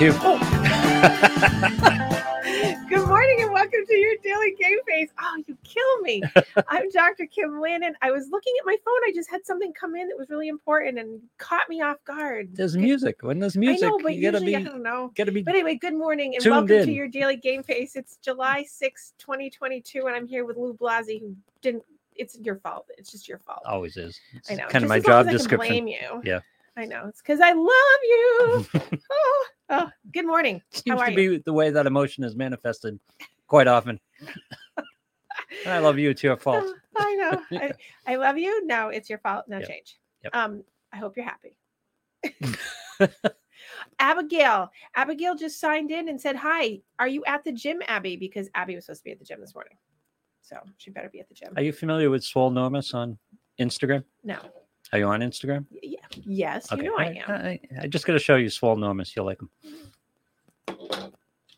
You. Oh. Good morning and welcome to your daily game face. Oh, you kill me. I'm Dr. Kim and I was looking at my phone. I just had something come in that was really important and caught me off guard. There's music. When there's music, I know, but you gotta usually be I don't know. gotta be But anyway, good morning and welcome to your daily game face. It's July 6, 2022, and I'm here with Lou Blasi, who didn't. It's your fault. It's just your fault. always is. It's I know. kind just of my job as I can description. blame you. Yeah. I know. It's because I love you. oh, oh, good morning. Seems are to be the way that emotion is manifested quite often. I love you. It's your fault. Oh, I know. I, I love you. No, it's your fault. No Yep. change. Yep. Um, I hope you're happy. Abigail. Abigail just signed in and said, Hi, are you at the gym, Abby? Because Abby was supposed to be at the gym this morning. So she better be at the gym. Are you familiar with Swole Normus on Instagram? no. Are you on Instagram? Yeah. Yes, you know I am. I, I just got to show you Swole Normus. You'll like him.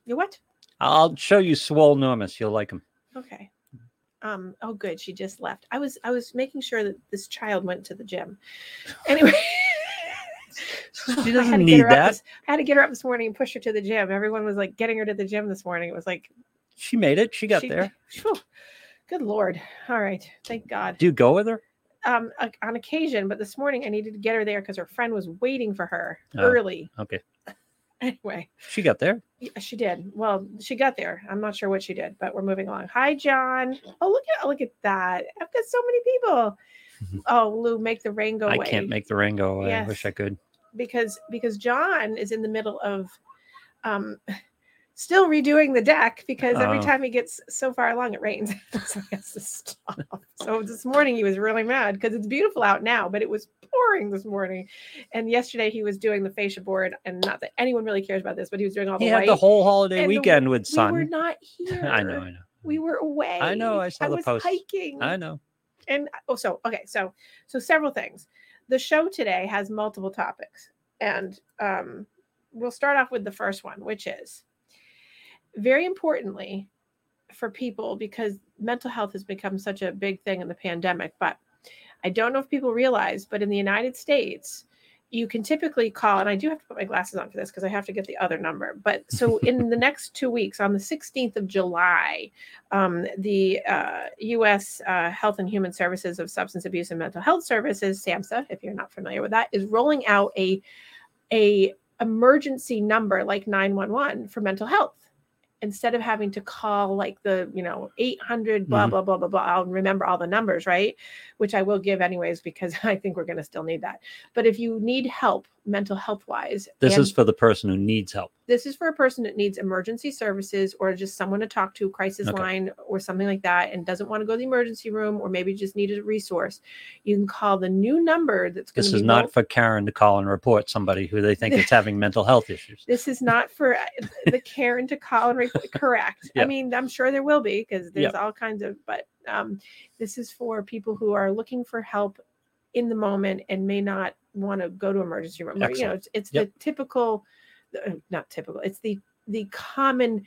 You what? I'll show you Swole Normus. You'll like him. Okay. Um, oh good. She just left. I was I was making sure that this child went to the gym. Anyway. She I doesn't need that. this- I had to get her up this morning and push her to the gym. Everyone was like getting her to the gym this morning. It was like She made it. She got she- there. Phew. Good lord. All right. Thank God. Do you go with her? Um, on occasion, but this morning I needed to get her there because her friend was waiting for her Oh. early. Okay. Anyway, She got there. yeah, she did. Well, she got there. I'm not sure what she did, but we're moving along. Hi, John. Oh, look at look at that. I've got so many people. Oh, Lou, make the rain go I away. can't make the rain go away. I wish I could. because because John is in the middle of um still redoing the deck because every Oh. time he gets so far along it rains. so he has to stop. So this morning he was really mad because it's beautiful out now, but it was pouring this morning. And yesterday he was doing the fascia board, and not that anyone really cares about this, but he was doing all the He had the whole holiday and the- weekend with sun. we were not here. I know. I know. We were away. I know, I saw the was post. hiking I know. and oh so okay so so several things the show today has multiple topics and um we'll start off with the first one which is very importantly for people because mental health has become such a big thing in the pandemic but i don't know if people realize but in the united states you can typically call and i do have to put my glasses on for this because i have to get the other number but so in the next two weeks on the 16th of july um, the uh, U.S. Uh, Health and Human Services of Substance Abuse and Mental Health Services (SAMHSA), if you're not familiar with that, is rolling out a a emergency number like 911 for mental health instead of having to call like the you know 800 blah Mhm. blah blah blah blah i'll remember all the numbers right which i will give anyways because i think we're going to still need that but if you need help mental health wise This and- is for the person who needs help. This is for a person that needs emergency services or just someone to talk to, crisis Okay. line or something like that, and doesn't want to go to the emergency room or maybe just needed a resource. You can call the new number that's going This to is not rolled- for Karen to call and report somebody who they think is having mental health issues. this is not for uh, the Karen to call and report. Correct. I mean, I'm sure there will be because there's Yeah. all kinds of, but um, this is for people who are looking for help in the moment and may not want to go to emergency room. You know, it's, it's Yep. the typical, Uh, not typical. It's the the common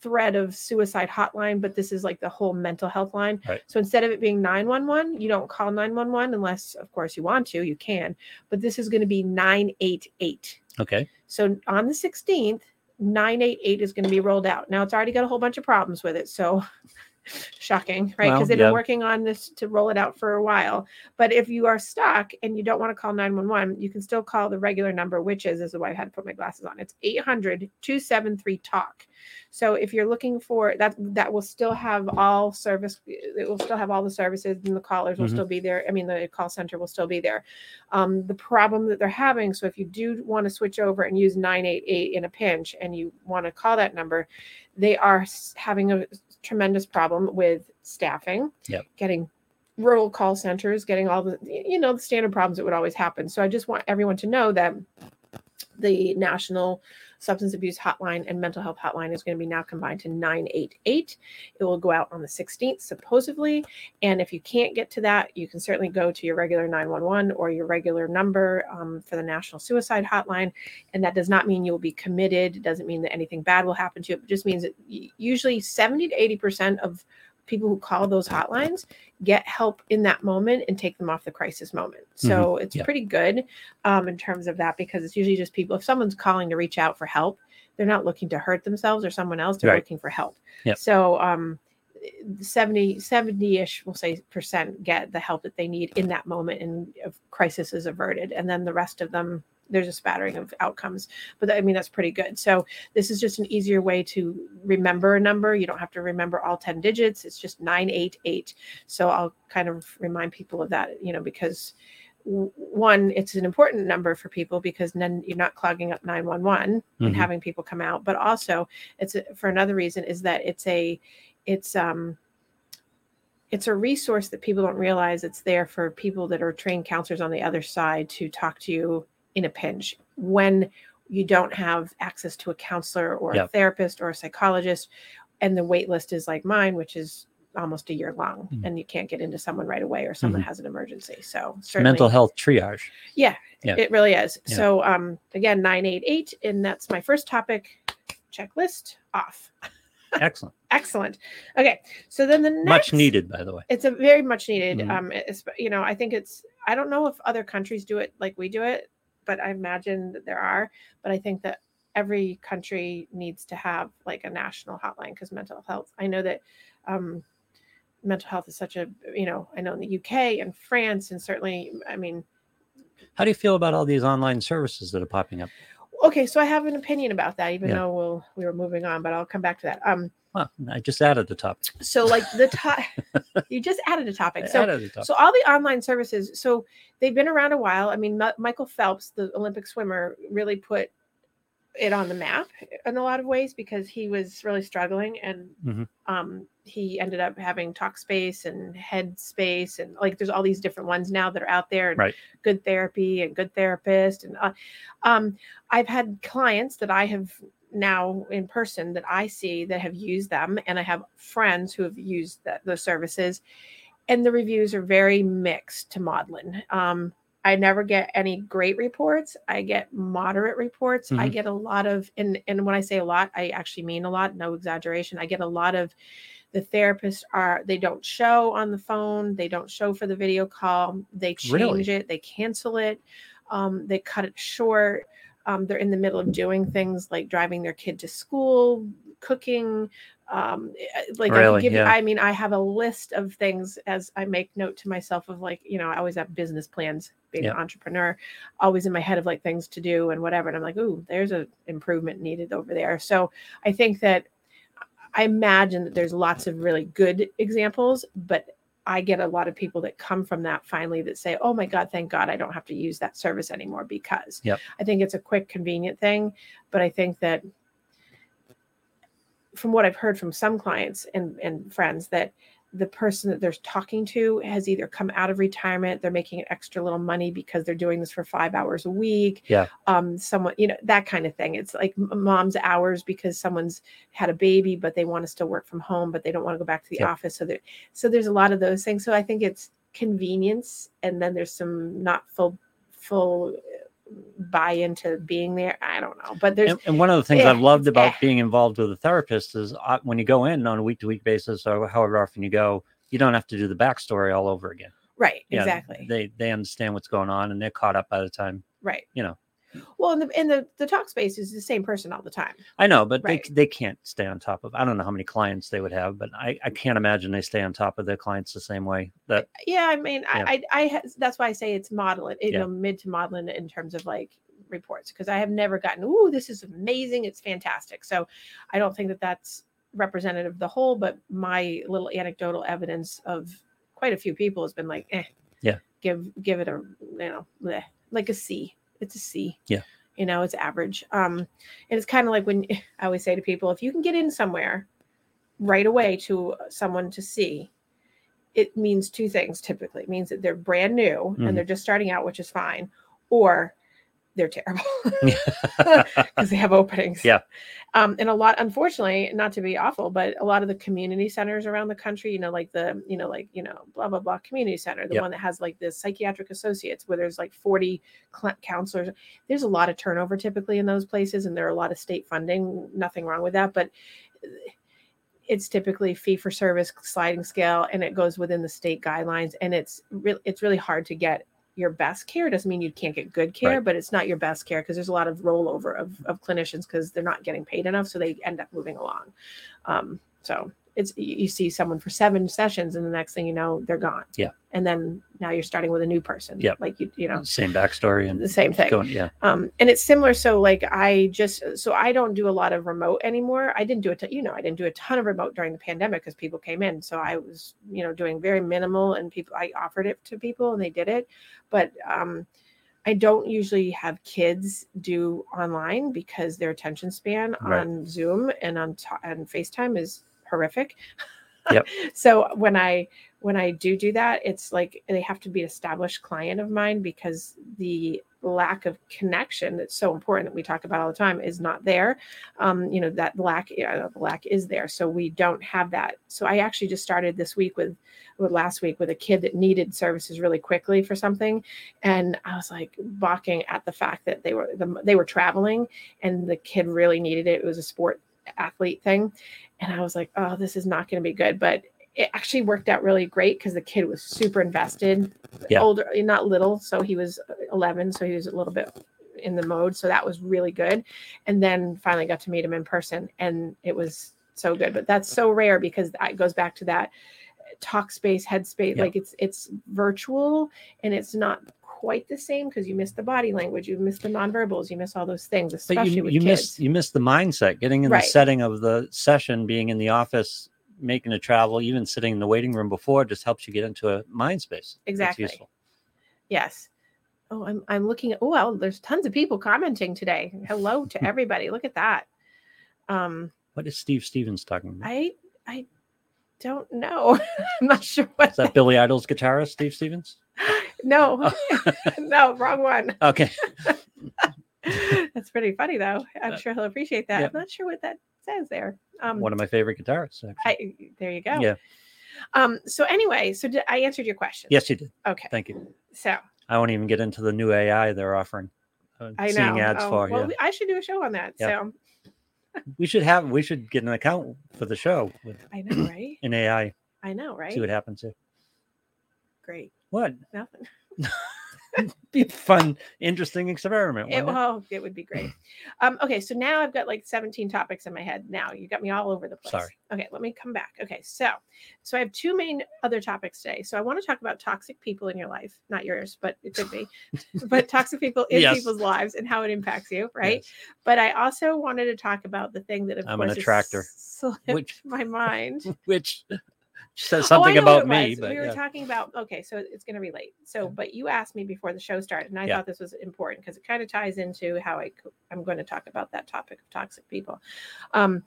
thread of suicide hotline, but this is like the whole mental health line. Right. So instead of it being 911, you don't call 911 unless, of course, you want to. You can, but this is going to be 988. Okay. So on the 16th, 988 is going to be rolled out. Now it's already got a whole bunch of problems with it. So shocking, right? Because Well, they've yeah. been working on this to roll it out for a while. But if you are stuck and you don't want to call 911, you can still call the regular number, which is, this is why I had to put my glasses on. It's 800 273 TALK. So if you're looking for that, that will still have all service, it will still have all the services and the callers will Mhm. still be there. I mean, the call center will still be there. Um, the problem that they're having, so if you do want to switch over and use 988 in a pinch and you want to call that number, they are having a tremendous problem with staffing, Yep. getting rural call centers, getting all the, you know, the standard problems that would always happen. So I just want everyone to know that the National Substance Abuse Hotline and Mental Health Hotline is going to be now combined to 988. It will go out on the 16th, supposedly. And if you can't get to that, you can certainly go to your regular 911 or your regular number um, for the National Suicide Hotline. And that does not mean you'll be committed. It doesn't mean that anything bad will happen to you. It just means that usually 70 to 80% of people who call those hotlines get help in that moment and take them off the crisis moment. So it's Yeah. pretty good um, in terms of that because it's usually just people. If someone's calling to reach out for help, they're not looking to hurt themselves or someone else. They're Right. looking for help. Yep. So um, 70 70-ish we'll say percent get the help that they need in that moment and if crisis is averted and then the rest of them there's a spattering of outcomes but i mean that's pretty good. So this is just an easier way to remember a number. You don't have to remember all 10 digits. It's just 988 so i'll kind of remind people of that you know because one it's an important number for people because then you're not clogging up 911 and Mhm. having people come out. But also it's a, for another reason is that it's a it's um it's a resource that people don't realize. It's there for people that are trained counselors on the other side to talk to you in a pinch when you don't have access to a counselor or a therapist or a psychologist and the wait list is like mine which is almost a year long Mhm. and you can't get into someone right away or someone Mhm. has an emergency so certainly Mental health triage. Yeah. it really is Yeah. so um again 988 and that's my first topic checklist off Excellent. excellent okay so then the next Much needed, by the way. it's a very much needed Mhm. um it's, you know i think it's i don't know if other countries do it like we do it but i imagine that there are but i think that every country needs to have like a national hotline because mental health i know that um mental health is such a you know i know in the uk and france and certainly i mean How do you feel about all these online services that are popping up? okay so i have an opinion about that even Yeah. though we'll we were moving on but i'll come back to that um Well, I just added the topic. so like the top you just added a topic so topic. So all the online services, so they've been around a while. I mean, Mi- Michael Phelps, the Olympic swimmer, really put it on the map in a lot of ways because he was really struggling and Mhm. um, he ended up having Talkspace and Headspace and like there's all these different ones now that are out there and Right. good therapy and good therapist and uh, um, I've had clients that I have now in person that I see that have used them and I have friends who have used that, those services and the reviews are very mixed to maudlin. Um, I never get any great reports. I get moderate reports. I Mhm. get a lot of, and and when I say a lot, I actually mean a lot. No exaggeration. I get a lot of. The therapists are they don't show on the phone. They don't show for the video call. They change Really? it. They cancel it. Um, they cut it short. Um, they're in the middle of doing things like driving their kid to school, cooking. Um, eh, like I, Really? can give you, Yeah. I mean, I have a list of things as I make note to myself of like, you know, I always have business plans being Yeah. an entrepreneur, always in my head of like things to do and whatever. And I'm like, ooh, there's an improvement needed over there. So I think that I imagine that there's lots of really good examples, but I get a lot of people that come from that finally that say, "Oh my God, thank God I don't have to use that service anymore." Because Yep. I think it's a quick, convenient thing, but I think that from what I've heard from some clients and, and friends that the person that they're talking to has either come out of retirement, they're making an extra little money because they're doing this for five hours a week. Yeah. Um, someone, you know, that kind of thing. It's like mom's hours because someone's had a baby, but they want to still work from home, but they don't want to go back to the Yep. office. So there, so there's a lot of those things. So I think it's convenience, and then there's some not full, full buy into being there. I don't know, but there's And, and one of the things eh, I've loved about eh. being involved with a therapist is uh, when you go in on a week to week basis or however often you go, you don't have to do the backstory all over again. right, exactly. They they understand what's going on and they're caught up by the time. Right. You know. Well, in the in the the talk space is the same person all the time. I know, but Right. they they can't stay on top of. I don't know how many clients they would have, but I I can't imagine they stay on top of their clients the same way. That Yeah, I mean, Yeah. I, I, I that's why I say it's modeling, you Yeah. know, mid to modeling in terms of like reports because I have never gotten, ooh, this is amazing, it's fantastic. So I don't think that that's representative of the whole, but my little anecdotal evidence of quite a few people has been like, eh, Yeah. give give it a you know, bleh, like a C. It's a C. Yeah. You know, it's average. Um, and it's kind of like when I always say to people, if you can get in somewhere right away to someone to see, it means two things typically. It means that they're brand new Mhm. and they're just starting out, which is fine, or they're terrible because they have openings. Yeah. Um, and a lot, unfortunately, not to be awful, but a lot of the community centers around the country, you know, like the, you know, like, you know, blah, blah, blah community center, the Yep. one that has like the psychiatric associates where there's like 40 cl- counselors. There's a lot of turnover typically in those places and there are a lot of state funding. Nothing wrong with that. But it's typically fee for service sliding scale and it goes within the state guidelines and it's really it's really hard to get your best care doesn't mean you can't get good care Right. but it's not your best care because there's a lot of rollover of, of clinicians because they're not getting paid enough so they end up moving along um, so it's you see someone for seven sessions and the next thing you know they're gone Yeah. and then now you're starting with a new person Yep. like you you know Same backstory and the same thing going. Yeah. um and it's similar so like i just so i don't do a lot of remote anymore i didn't do it you know i didn't do a ton of remote during the pandemic because people came in so i was you know doing very minimal and people i offered it to people and they did it but um i don't usually have kids do online because their attention span Right. on zoom and on t- and facetime is horrific. Yep. so when i when i do do that it's like they have to be an established client of mine because the lack of connection that's so important that we talk about all the time is not there. Um you know that lack yeah, the lack is there. So we don't have that. So i actually just started this week with with last week with a kid that needed services really quickly for something. And i was like balking at the fact that they were the, they were traveling and the kid really needed it. It was a sport athlete thing. And i was like oh this is not going to be good. But it actually worked out really great because the kid was super invested. Yeah. older not little so he was uh, 11 so he was a little bit in the mode so that was really good. And then finally got to meet him in person and it was so good. But that's so rare because it goes back to that talk space headspace Yeah. like it's it's virtual and it's not quite the same because you miss the body language you miss the nonverbals you miss all those things But especially you with you kids miss you miss the mindset, getting in Right. the setting of the session, being in the office, making a travel, even sitting in the waiting room before just helps you get into a mind space. Exactly. Yes. Oh, I'm I'm looking at oh well, there's tons of people commenting today. Hello to everybody. Look at that. Um What is Steve Stevens talking about? I I don't know. I'm not sure what Is that Billy Idol's guitarist, Steve Stevens? no. Oh. no, wrong one. Okay. That's pretty funny though. I'm Uh, sure he'll appreciate that. yeah. I'm not sure what that says there. Um One of my favorite guitarists. I, there you go. Yeah. Um so anyway, so did, I answered your question. Yes, you did. Okay. Thank you. So I won't even get into the new AI they're offering. Uh, I know. seeing ads Oh, for. well, yeah. we- I should do a show on that. Yeah. So We should have. We should get an account for the show with I know, right? an AI. I know, right? See what happens. Here. Great. What? Nothing. Be a fun, interesting experiment. It, wouldn't it? well, it would be great. Um, okay, so now I've got like 17 topics in my head. Now you got me all over the place. Sorry. Okay, let me come back. Okay, so so I have two main other topics today. So I want to talk about toxic people in your life, not yours, but it could be, but toxic people in Yes. people's lives and how it impacts you, right? Yes. But I also wanted to talk about the thing that of I'm an course has attractor. slipped Which- my mind. Which says Oh, something what about me. But we were yeah. talking about okay, so it's going to relate. So, but you asked me before the show started, and I Yeah. thought this was important because it kind of ties into how I I'm going to talk about that topic of toxic people. Um,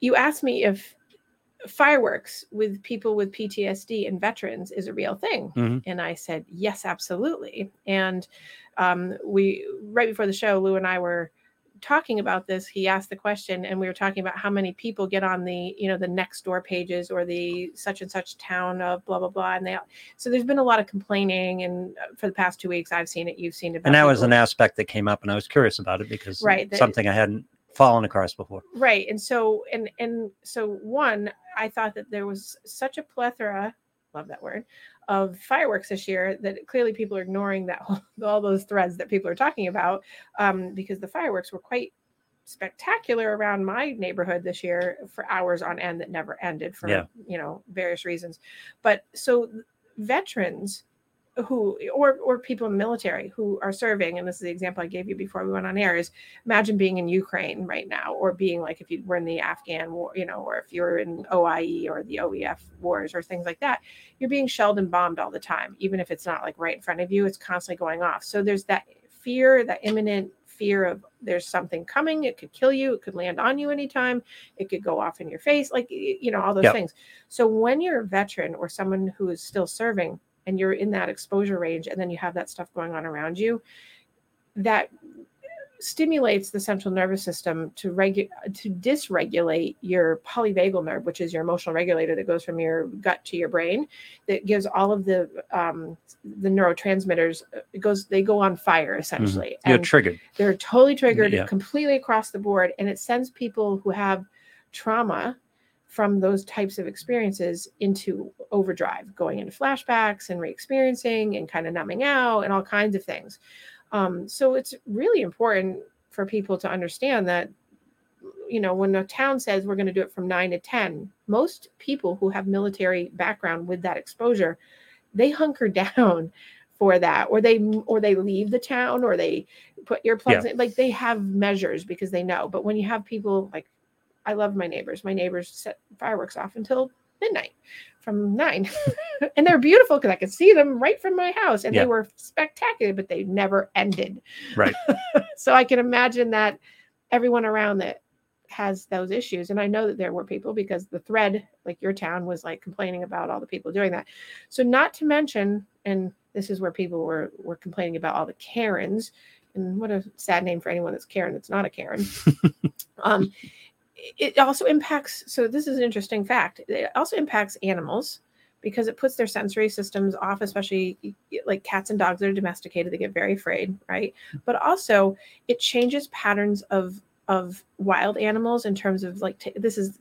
you asked me if fireworks with people with PTSD and veterans is a real thing, Mhm. and I said yes, absolutely. And um, we right before the show, Lou and I were talking about this he asked the question and we were talking about how many people get on the you know the next door pages or the such and such town of blah blah blah and they so there's been a lot of complaining and uh, for the past two weeks i've seen it you've seen it and that was an aspect that came up, and I was curious about it because Right, that- something I hadn't fallen across before. right and so and and so one i thought that there was such a plethora love that word of fireworks this year that clearly people are ignoring that whole, all those threads that people are talking about um, because the fireworks were quite spectacular around my neighborhood this year for hours on end that never ended for Yeah. you know various reasons but so veterans who or or people in the military who are serving and this is the example i gave you before we went on air is imagine being in ukraine right now or being like if you were in the afghan war you know or if you're in oif or the oef wars or things like that you're being shelled and bombed all the time even if it's not like right in front of you it's constantly going off so there's that fear that imminent fear of there's something coming it could kill you it could land on you anytime it could go off in your face like you know all those Yep. things so when you're a veteran or someone who is still serving and you're in that exposure range and then you have that stuff going on around you that stimulates the central nervous system to regu- to dysregulate your polyvagal nerve which is your emotional regulator that goes from your gut to your brain that gives all of the um, the neurotransmitters it goes they go on fire essentially You're and triggered. they're totally triggered Yeah. completely across the board and it sends people who have trauma from those types of experiences into overdrive, going into flashbacks and re-experiencing and kind of numbing out and all kinds of things. Um, so it's really important for people to understand that you know when a town says we're going to do it from 9 to 10 most people who have military background with that exposure they hunker down for that or they or they leave the town or they put earplugs Yeah. in like they have measures because they know but when you have people like i love my neighbors. My neighbors set fireworks off until midnight from nine. And they're beautiful because i could see them right from my house and they were spectacular but they never ended. Right. so i can imagine that everyone around that has those issues and i know that there were people because the thread like your town was like complaining about all the people doing that. So not to mention and this is where people were were complaining about all the karens and what a sad name for anyone that's karen that's not a karen. Um it also impacts so this is an interesting fact it also impacts animals because it puts their sensory systems off especially like cats and dogs that are domesticated they get very afraid right? But also it changes patterns of of wild animals in terms of like t- this is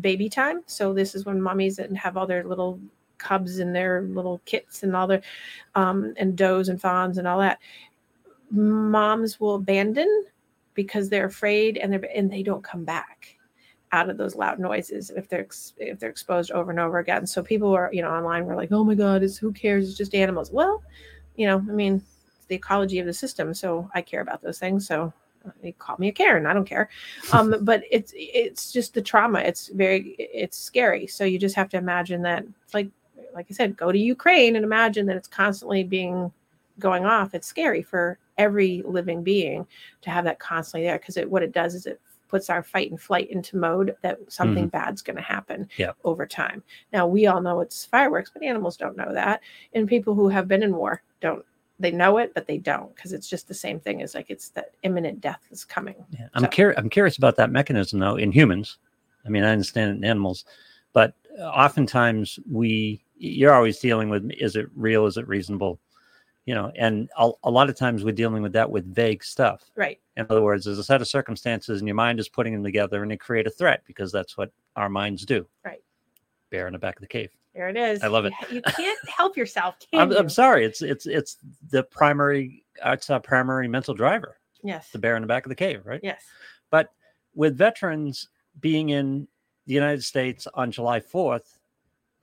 baby time so this is when mummies and have all their little cubs and their little kits and all their um and does and fawns and all that. Moms will abandon because they're afraid and they're and they don't come back out of those loud noises if they're ex- if they're exposed over and over again. So people are you know online were like oh my god it's who cares? It's just animals. Well you know i mean it's the ecology of the system so i care about those things. So uh, they call me a karen i don't care. Um but it's it's just the trauma. It's very it's scary. So you just have to imagine that it's like like i said go to ukraine and imagine that it's constantly being going off. It's scary for every living being to have that constantly there because it what it does is it puts our fight and flight into mode that something bad's going to happen Yeah. over time now we all know it's fireworks but animals don't know that and people who have been in war don't they know it but they don't because it's just the same thing as like it's that imminent death is coming Yeah. I'm So- curious. I'm curious about that mechanism though in humans. I mean, I understand it in animals, but uh, oftentimes we you're always dealing with is it real? Is it reasonable? You know, and a, a lot of times we're dealing with that with vague stuff. right In other words, there's a set of circumstances, and your mind is putting them together, and they create a threat because that's what our minds do. Right. Bear in the back of the cave. there it is I love it. you can't help yourself can I'm, you? I'm sorry. It's it's it's the primary. It's our primary mental driver. yes The bear in the back of the cave, right? yes But with veterans being in the United States on July 4th,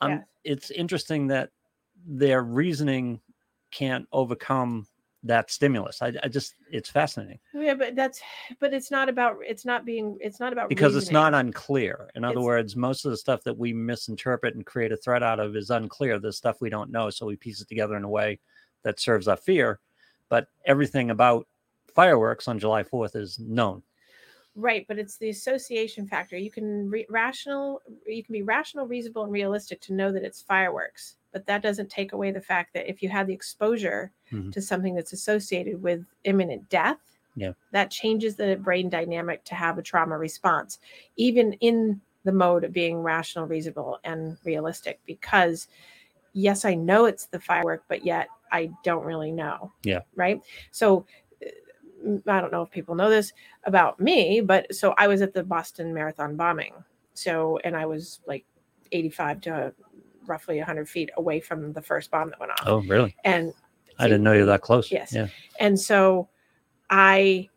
um, Yes. it's interesting that their reasoning can't overcome that stimulus. I, I just, it's fascinating yeah but that's but it's not about it's not being it's not about because it's not unclear. In other It's- words, most of the stuff that we misinterpret and create a threat out of is unclear. The stuff we don't know. So we piece it together in a way that serves our fear. But everything about fireworks on July 4th is known. Right, but it's the association factor. You can re- rational, you can be rational, reasonable, and realistic to know that it's fireworks, but that doesn't take away the fact that if you had the exposure Mhm. to something that's associated with imminent death, Yeah. that changes the brain dynamic to have a trauma response, even in the mode of being rational, reasonable, and realistic. Because yes, I know it's the firework, but yet I don't really know. Yeah. Right. So uh, I don't know if people know this about me, but so I was at the Boston Marathon bombing. So, and I was like 85 to roughly 100 feet away from the first bomb that went off. Oh, really? And I didn't know you were that close. Yes. Yeah. and so I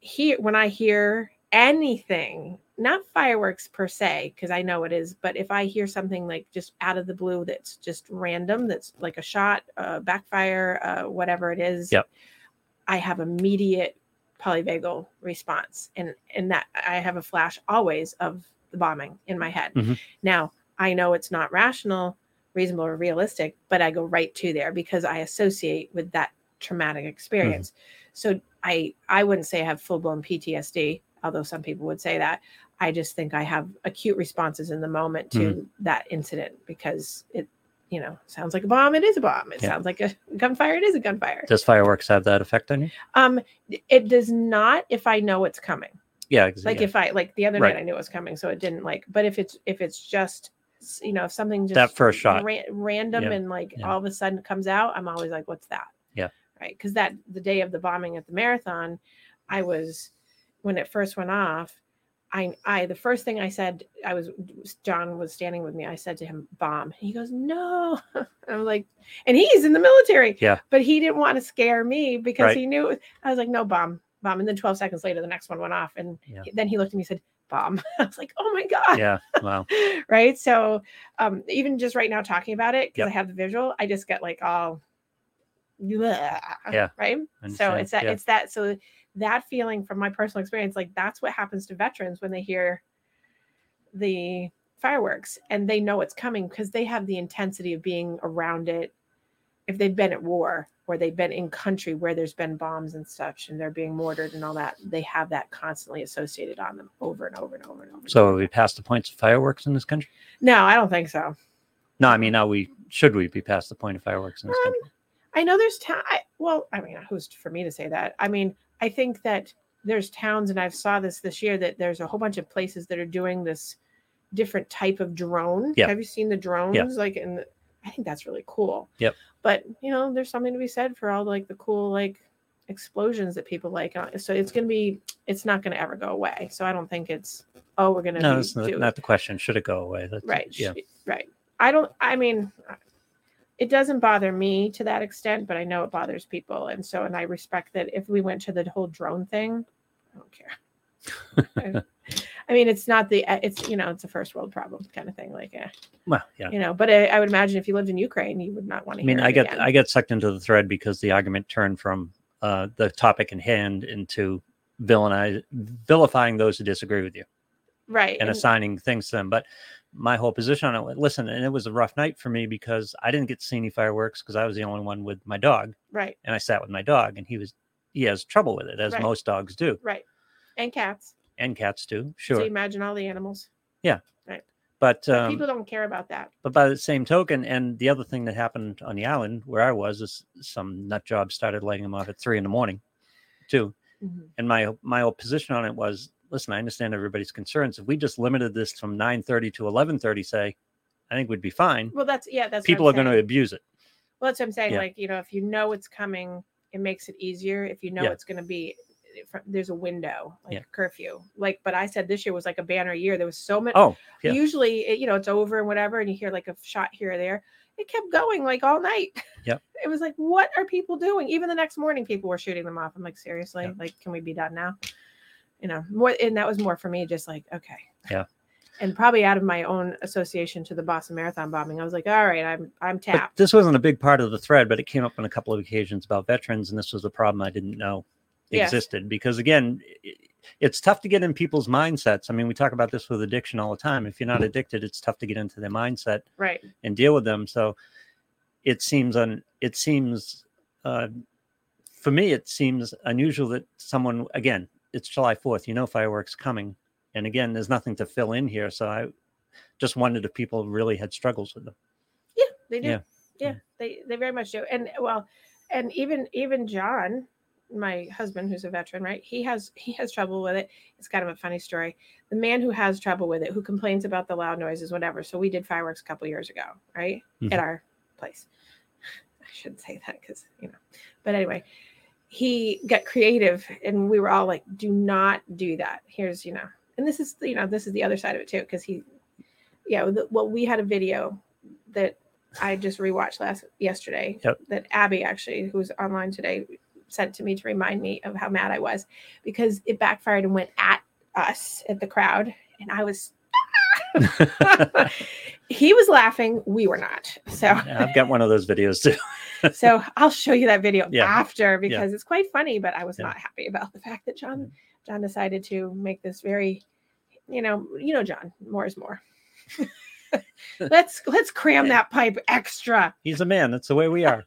hear when I hear anything, not fireworks per se, because I know it is, but if I hear something like just out of the blue that's just random, that's like a shot, uh, backfire, uh, whatever it is, Yep. I have immediate polyvagal response, and and that I have a flash always of the bombing in my head. Mhm. Now I know it's not rational, reasonable, or realistic, but I go right to there because I associate with that traumatic experience. So I I wouldn't say I have full blown PTSD, although some people would say that. I just think I have acute responses in the moment to that incident because it, you know, sounds like a bomb. It is a bomb. It Yeah. sounds like a gunfire. It is a gunfire. Does fireworks have that effect on you? Um, it does not if I know it's coming. Yeah. exactly. Like if I like the other Right. night I knew it was coming, so it didn't like. But if it's if it's just you know if something just That first shot. ra- random and like all of a sudden comes out, I'm always like, what's that? Yeah. Right. Because that the day of the bombing at the marathon, I was when it first went off, I, I, the first thing I said, I was, John was standing with me. I said to him, bomb. He goes, no. I'm like, and he's in the military. Yeah. But he didn't want to scare me because Right. he knew, I was like, no, bomb, bomb. And then 12 seconds later, the next one went off. And Yeah. then he looked at me and said, bomb. I was like, oh my God. Yeah. Wow. right. So, um, even just right now talking about it, because Yep. I have the visual, I just get like all, yeah. Right. So it's that, Yeah. it's that, so that feeling from my personal experience, like that's what happens to veterans when they hear the fireworks and they know it's coming because they have the intensity of being around it. If they've been at war or they've been in country where there's been bombs and such and they're being mortared and all that, they have that constantly associated on them over and over and over and over. So are we past the points of fireworks in this country? no, I don't think so. No, I mean, are we should we be past the point of fireworks in this Um, country? I know there's town. I, well, I mean, who's for me to say that? I mean, I think that there's towns, and I've saw this this year that there's a whole bunch of places that are doing this different type of drone. Yeah. Have you seen the drones? Like, and I think that's really cool. Yep. But you know, there's something to be said for all like the cool like explosions that people like. Uh, So it's gonna be, it's not gonna ever go away. So I don't think it's, oh, we're gonna No, be that's not, not the question. Should it go away? That's, right Yeah. right i don't i mean it doesn't bother me to that extent but i know it bothers people and so and i respect that if we went to the whole drone thing i don't care I, mean it's not the it's you know it's a first world problem kind of thing like eh, Well, yeah. you know but I, I would imagine if you lived in ukraine you would not want to I mean, I again. I get sucked into the thread because the argument turned from uh, the topic in hand into villainize vilifying those who disagree with you right and and- assigning things to them. But my whole position on it, listen, and it was a rough night for me because I didn't get to see any fireworks because I was the only one with my dog, right and I sat with my dog, and he was he has trouble with it as Right. most dogs do, right and cats and cats too. so sure. you imagine all the animals Yeah. Right. But But um, people don't care about that But by the same token, and the other thing that happened on the island where I was is some nut job started lighting them off at three in the morning, too. Mhm. And my my position on it was, listen, I understand everybody's concerns. If we just limited this from nine thirty to eleven thirty, say, I think we'd be fine. well that's yeah that's People are going to abuse it. Well, that's what I'm saying. Yeah. Like, you know, if you know it's coming, it makes it easier. If you know Yeah. it's going to be, there's a window, like Yeah. curfew. Like, but I said this year was like a banner year. There was so many. Oh, yeah. Usually, it, you know, it's over and whatever, and you hear like a shot here or there. It kept going like all night. yeah It was like, what are people doing? Even the next morning, people were shooting them off. I'm like, seriously? Yeah. Like, can we be done now? You know, more, and that was more for me, just like, okay. Yeah. And probably out of my own association to the Boston Marathon bombing, I was like, all right, I'm I'm But tapped. this wasn't a big part of the thread, but it came up on a couple of occasions about veterans, and this was a problem I didn't know Existed because again, it's tough to get in people's mindsets. I mean, we talk about this with addiction all the time. If you're not addicted, it's tough to get into their mindset Right. and deal with them. So it seems un it seems uh, for me it seems unusual that someone again it's July Fourth. You know fireworks coming, and again there's nothing to fill in here. So I just wondered if people really had struggles with them. Yeah, they do. Yeah. Yeah, Yeah. they they very much do. And well, and even even John, my husband, who's a veteran, right? He has he has trouble with it. It's kind of a funny story. The man who has trouble with it, who complains about the loud noises, whatever. So we did fireworks a couple years ago, right, Mhm. at our place. I shouldn't say that because you know, but anyway. He got creative, and we were all like, "Do not do that." Here's, you know, and this is, you know, this is the other side of it too, because he, yeah. Well, we had a video that I just rewatched last yesterday Yep. that Abby actually, who's online today, sent to me to remind me of how mad I was because it backfired and went at us at the crowd, and I was. he was laughing, we were not. So, Yeah, I've got one of those videos too. so I'll show you that video Yeah. after because it's quite funny. But I was Yeah. not happy about the fact that John. John decided to make this very, you know, you know, John, more is more. let's let's cram that pipe extra. He's a man. That's the way we are.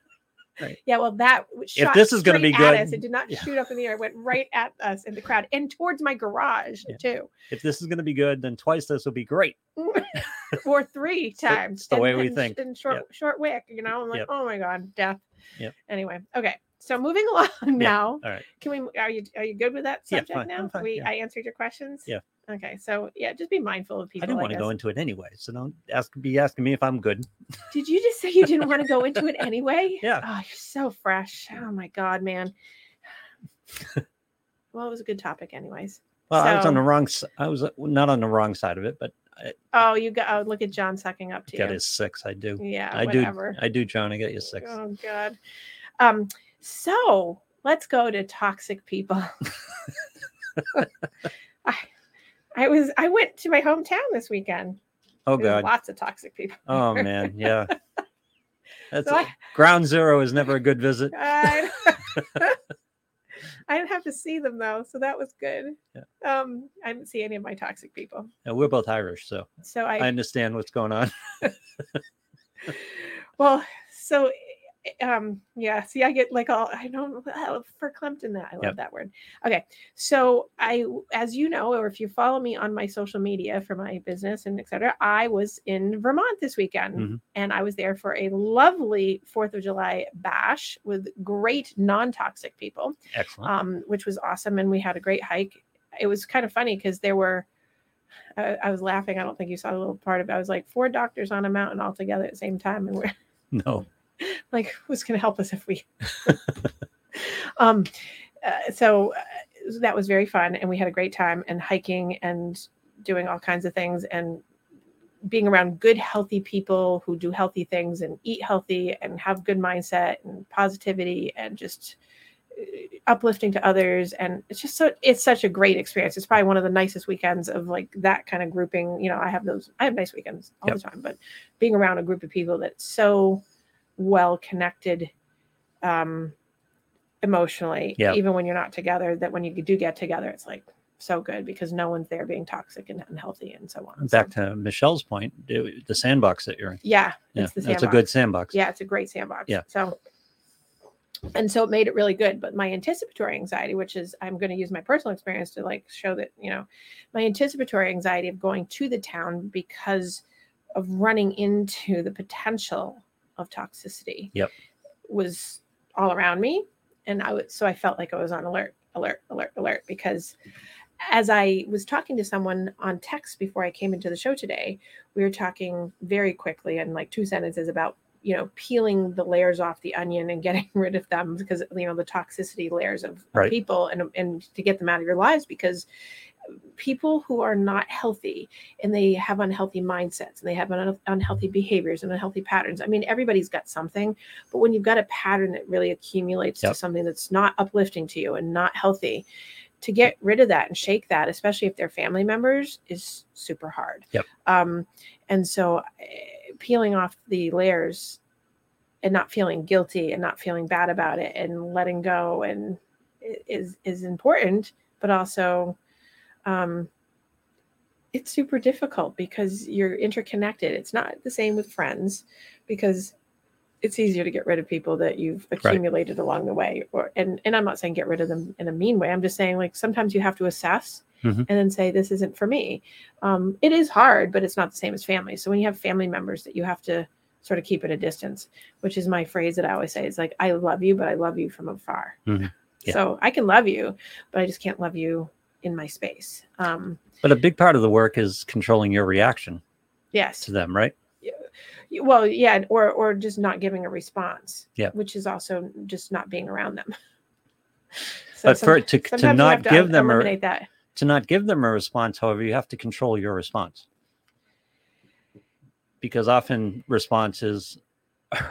Yeah, well, that shot this is gonna be straight good- us. It did not yeah. shoot up in the air. It went right at us in the crowd and towards my garage Yeah. too, If this is going to be good, then twice this will be great. or three times. it's the way we in- think. in short Yep. short wick. You know, I'm like, Yep. oh my god, death. Yep. Anyway, okay. So moving along now. All right. Can we? Are you are you good with that Yeah, subject fine, now? Fine, we yeah. I answered your questions. Yeah. Okay. So yeah, just be mindful of people. I didn't want to go into it anyway, so don't ask be asking me if I'm good. Did you just say you didn't want to go into it anyway? Yeah. Oh, you're so fresh. Oh my god, man. well, it was a good topic, anyways. Well, I was on the wrong. I was uh, not on the wrong side of it, but I Oh, you got. Oh, look at John sucking up to got you. his six. I do. Yeah, I whatever. do. I do, John. I got you six. Oh God. Um. So let's go to toxic people. I, I was. I went to my hometown this weekend. Oh There's God. lots of toxic people. Oh man. Yeah. That's So I- ground zero is never a good visit. I, I didn't have to see them though, so that was good. Yeah. Um, I didn't see any of my toxic people, And we're both Irish, so so I, I understand what's going on. well, so um, yeah. See, I get like all I don't for Clempton that I love Yep. that word. Okay, so I, as you know, or if you follow me on my social media for my business and etc., I was in Vermont this weekend, Mhm. and I was there for a lovely Fourth of July bash with great non-toxic people. Excellent. um, which was awesome. And we had a great hike. It was kind of funny because there were, I, I was laughing. I don't think you saw the little part of it. I was like four doctors on a mountain all together at the same time. And we're no. Like, who's going to help us if we, um, uh, so uh, that was very fun. And we had a great time and hiking and doing all kinds of things and being around good, healthy people who do healthy things and eat healthy and have good mindset and positivity and just uh, uplifting to others. And it's just so it's such a great experience. It's probably one of the nicest weekends of like that kind of grouping. You know, I have those. I have nice weekends all Yep. the time, but being around a group of people that's so well connected um emotionally Yeah. even when you're not together that when you do get together it's like so good because no one's there being toxic and unhealthy and so on. Back So, to Michelle's point, the sandbox that you're in. yeah, Yeah, it's the that's a good sandbox. Yeah, it's a great sandbox. Yeah. So, and so it made it really good. But my anticipatory anxiety, which is I'm going to use my personal experience to like show that, you know, my anticipatory anxiety of going to the town because of running into the potential of toxicity Yep. was all around me. And I was, so I felt like I was on alert, alert, alert, alert, because as I was talking to someone on text before I came into the show today, we were talking very quickly in like two sentences about you know peeling the layers off the onion and getting rid of them because you know the toxicity layers of, of Right. people and and to get them out of your lives because people who are not healthy and they have unhealthy mindsets and they have un- unhealthy behaviors and unhealthy patterns i mean everybody's got something but when you've got a pattern that really accumulates Yep. to something that's not uplifting to you and not healthy to get rid of that and shake that especially if they're family members is super hard Yep. um and so eh, peeling off the layers and not feeling guilty and not feeling bad about it and letting go and is is important but also um it's super difficult because you're interconnected it's not the same with friends because it's easier to get rid of people that you've accumulated along the way or and and I'm not saying get rid of them in a mean way I'm just saying like sometimes you have to assess Mhm. and then say this isn't for me um, it is hard but it's not the same as family so when you have family members that you have to sort of keep at a distance which is my phrase that i always say is like i love you but i love you from afar Mhm. Yeah. so i can love you but i just can't love you in my space um, But a big part of the work is controlling your reaction yes to them, right? well yeah or or just not giving a response Yeah. which is also just not being around them but some- for to, to not to give them a that to not give them a response, however, you have to control your response. Because often response is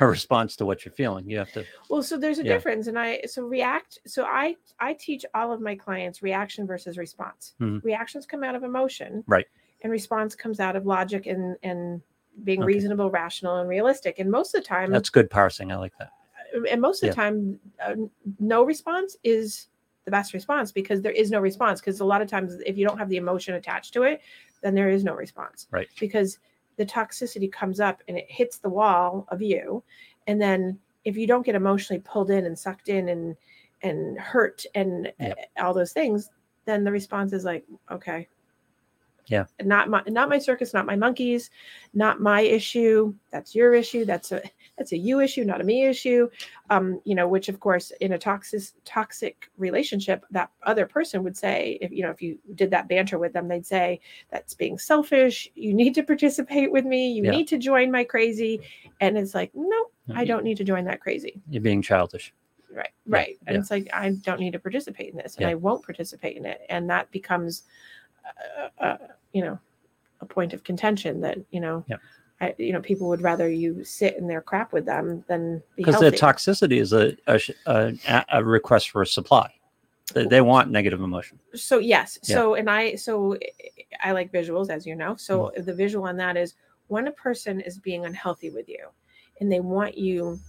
a response to what you're feeling. You have to Well, so there's a Yeah. difference, and I so react. So I I teach all of my clients reaction versus response. Mhm. Reactions come out of emotion, Right. And response comes out of logic and and being Okay. reasonable, rational, and realistic. And most of the time, that's good parsing. I like that. and most of the time, uh, no response is the best response because there is no response. Because a lot of times, if you don't have the emotion attached to it, then there is no response. Right. Because the toxicity comes up and it hits the wall of you, and then if you don't get emotionally pulled in and sucked in and and hurt and Yep. uh, all those things, then the response is like, okay. Yeah. Not my not my circus, not my monkeys, not my issue. That's your issue. That's a that's a you issue, not a me issue. Um, you know, which of course in a toxic toxic relationship, that other person would say, if you know, if you did that banter with them, they'd say, That's being selfish. You need to participate with me, you Yeah. need to join my crazy. And it's like, no, I don't need to join that crazy. You're being childish. right right and yeah. it's like i don't need to participate in this and Yeah. i won't participate in it and that becomes uh, uh, you know a point of contention that you know Yeah. I, you know people would rather you sit in their crap with them than because the toxicity is a, a, a a request for a supply. They, they want negative emotion. so yes Yeah. so and i so i like visuals as you know so Mm. the visual on that is when a person is being unhealthy with you and they want you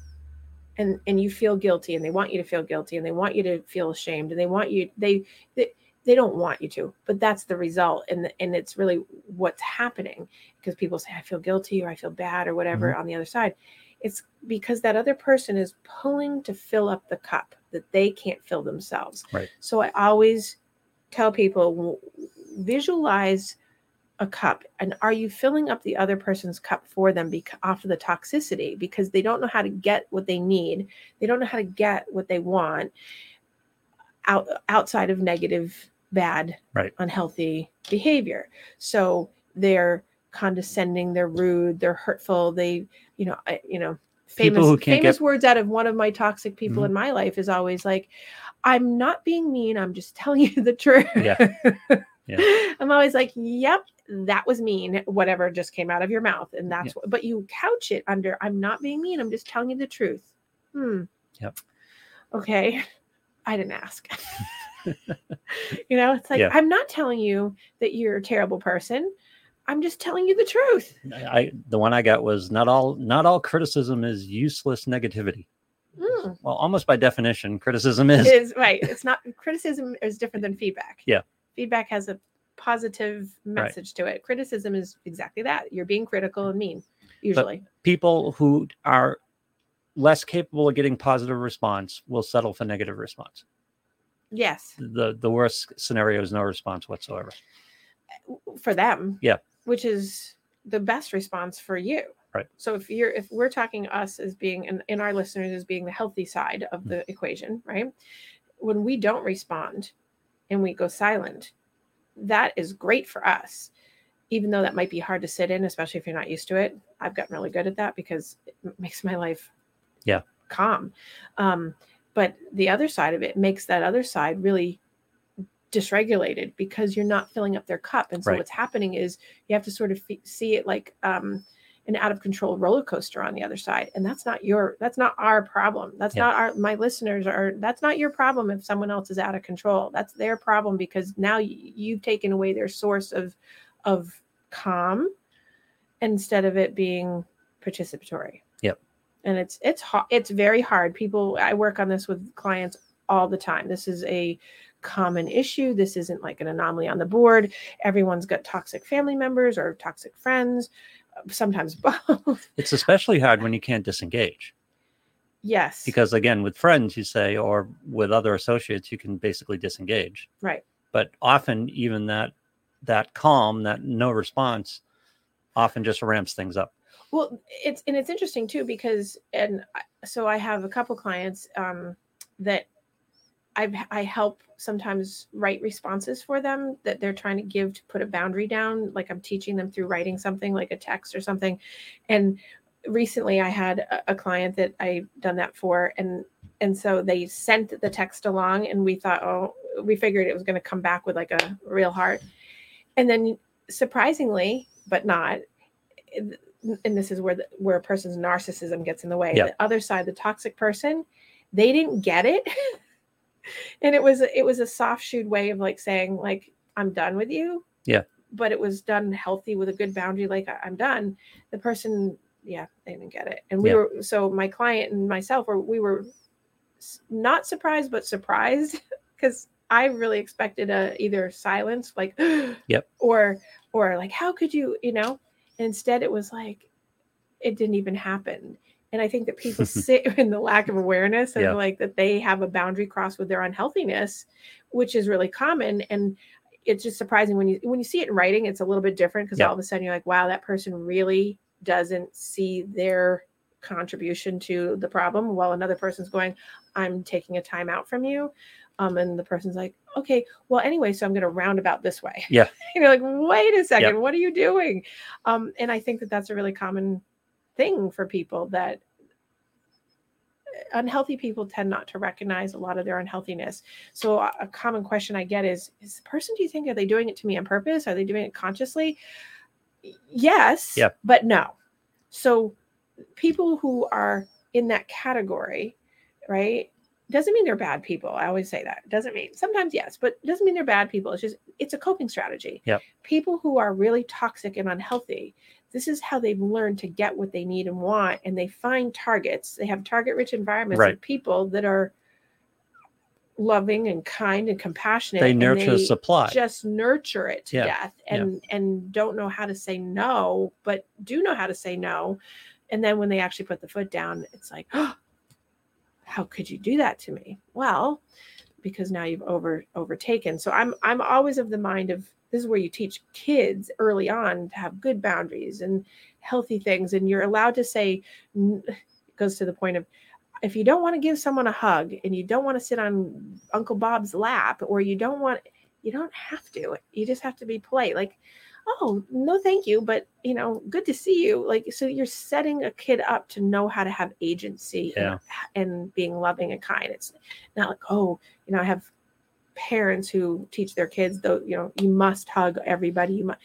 and and you feel guilty and they want you to feel guilty and they want you to feel ashamed and they want you they they, they don't want you to but that's the result. And and it's really what's happening because people say i feel guilty or i feel bad or whatever Mm-hmm. on the other side. It's because that other person is pulling to fill up the cup that they can't fill themselves. Right. so i always tell people visualize a cup and are you filling up the other person's cup for them because off of the toxicity? Because they don't know how to get what they need. They don't know how to get what they want out outside of negative bad Right. unhealthy behavior so they're condescending they're rude they're hurtful they you know I, you know famous People who can't famous get- words out of one of my toxic people Mhm. in my life is always like i'm not being mean i'm just telling you the truth Yeah. Yeah. i'm always like yep that was mean whatever just came out of your mouth and that's Yeah. what but you couch it under i'm not being mean i'm just telling you the truth hmm Yep. okay i didn't ask you know it's like Yeah. i'm not telling you that you're a terrible person i'm just telling you the truth I the one I got was not all not all criticism is useless negativity. Mm. Well, almost by definition, criticism is. is right it's not criticism is different than feedback Yeah. feedback has a positive message to it criticism is exactly that you're being critical and mean usually people who are less capable of getting positive response will settle for negative response. Yes The the worst scenario is no response whatsoever. for them Yeah. which is the best response for you Right. so if you're if we're talking us as being and in our listeners as being the healthy side of Mm. the equation right when we don't respond and we go silent that is great for us even though that might be hard to sit in especially if you're not used to it i've gotten really good at that because it makes my life Yeah. calm um, but the other side of it makes that other side really dysregulated because you're not filling up their cup and so Right. what's happening is you have to sort of fe- see it like um, an out of control roller coaster on the other side and that's not your that's not our problem that's Yeah. not our my listeners are that's not your problem if someone else is out of control that's their problem because now y- you've taken away their source of of calm instead of it being participatory. And it's it's hard it's very hard. People i work on this with clients all the time. This is a common issue. This isn't like an anomaly on the board. Everyone's got toxic family members or toxic friends sometimes both. It's especially hard when you can't disengage. yes. Because again, with friends, you say, or with other associates, you can basically disengage. right. But often, even that that calm, that no response, often just ramps things up. Well, it's and it's interesting too because and so I have a couple clients um, that I've I help sometimes write responses for them that they're trying to give to put a boundary down. Like I'm teaching them through writing something like a text or something. And recently I had a, a client that I done that for and and so they sent the text along and we thought oh we figured it was going to come back with like a real heart and then surprisingly but not and this is where the, where a person's narcissism gets in the way. Yeah. The other side, the toxic person, they didn't get it, and it was it was a soft shoed way of like saying like I'm done with you. Yeah. But it was done healthy with a good boundary, like "I- I'm done. The person, yeah, they didn't get it, and we Yeah. were so my client and myself were we were not surprised but surprised because I really expected a either silence like Yep. or or like how could you you know instead it was like it didn't even happen and i think that people sit in the lack of awareness and Yeah. like that they have a boundary crossed with their unhealthiness which is really common and it's just surprising when you when you see it in writing it's a little bit different because Yeah. all of a sudden you're like wow that person really doesn't see their contribution to the problem while another person's going i'm taking a time out from you um, and the person's like okay well anyway so i'm going to roundabout this way Yeah. you're like wait a second what are you doing um, and i think that that's a really common thing for people that unhealthy people tend not to recognize a lot of their unhealthiness. So a, a common question I get is: Is the person? Do you think are they doing it to me on purpose? Are they doing it consciously? Yes. Yep. But no. So people who are in that category, right? Doesn't mean they're bad people. I always say that. Doesn't mean sometimes yes, but doesn't mean they're bad people. It's just it's a coping strategy. Yep. People who are really toxic and unhealthy, this is how they've learned to get what they need and want, and they find targets. They have target-rich environments Right. of people that are loving and kind and compassionate. They and nurture they supply. Just nurture it to Yeah. death, Yeah. and and don't know how to say no, but do know how to say no. And then when they actually put the foot down, it's like, oh, how could you do that to me? Well, because now you've over overtaken. So I'm I'm always of the mind of this is where you teach kids early on to have good boundaries and healthy things, and you're allowed to say. Goes to the point of if you don't want to give someone a hug and you don't want to sit on Uncle Bob's lap, or you don't want, you don't have to. You just have to be polite. Like, oh no, thank you, but you know, good to see you. Like, so you're setting a kid up to know how to have agency Yeah. and, and being loving and kind. It's not like, oh, you know, I have parents who teach their kids though, you know, you must hug everybody. You must,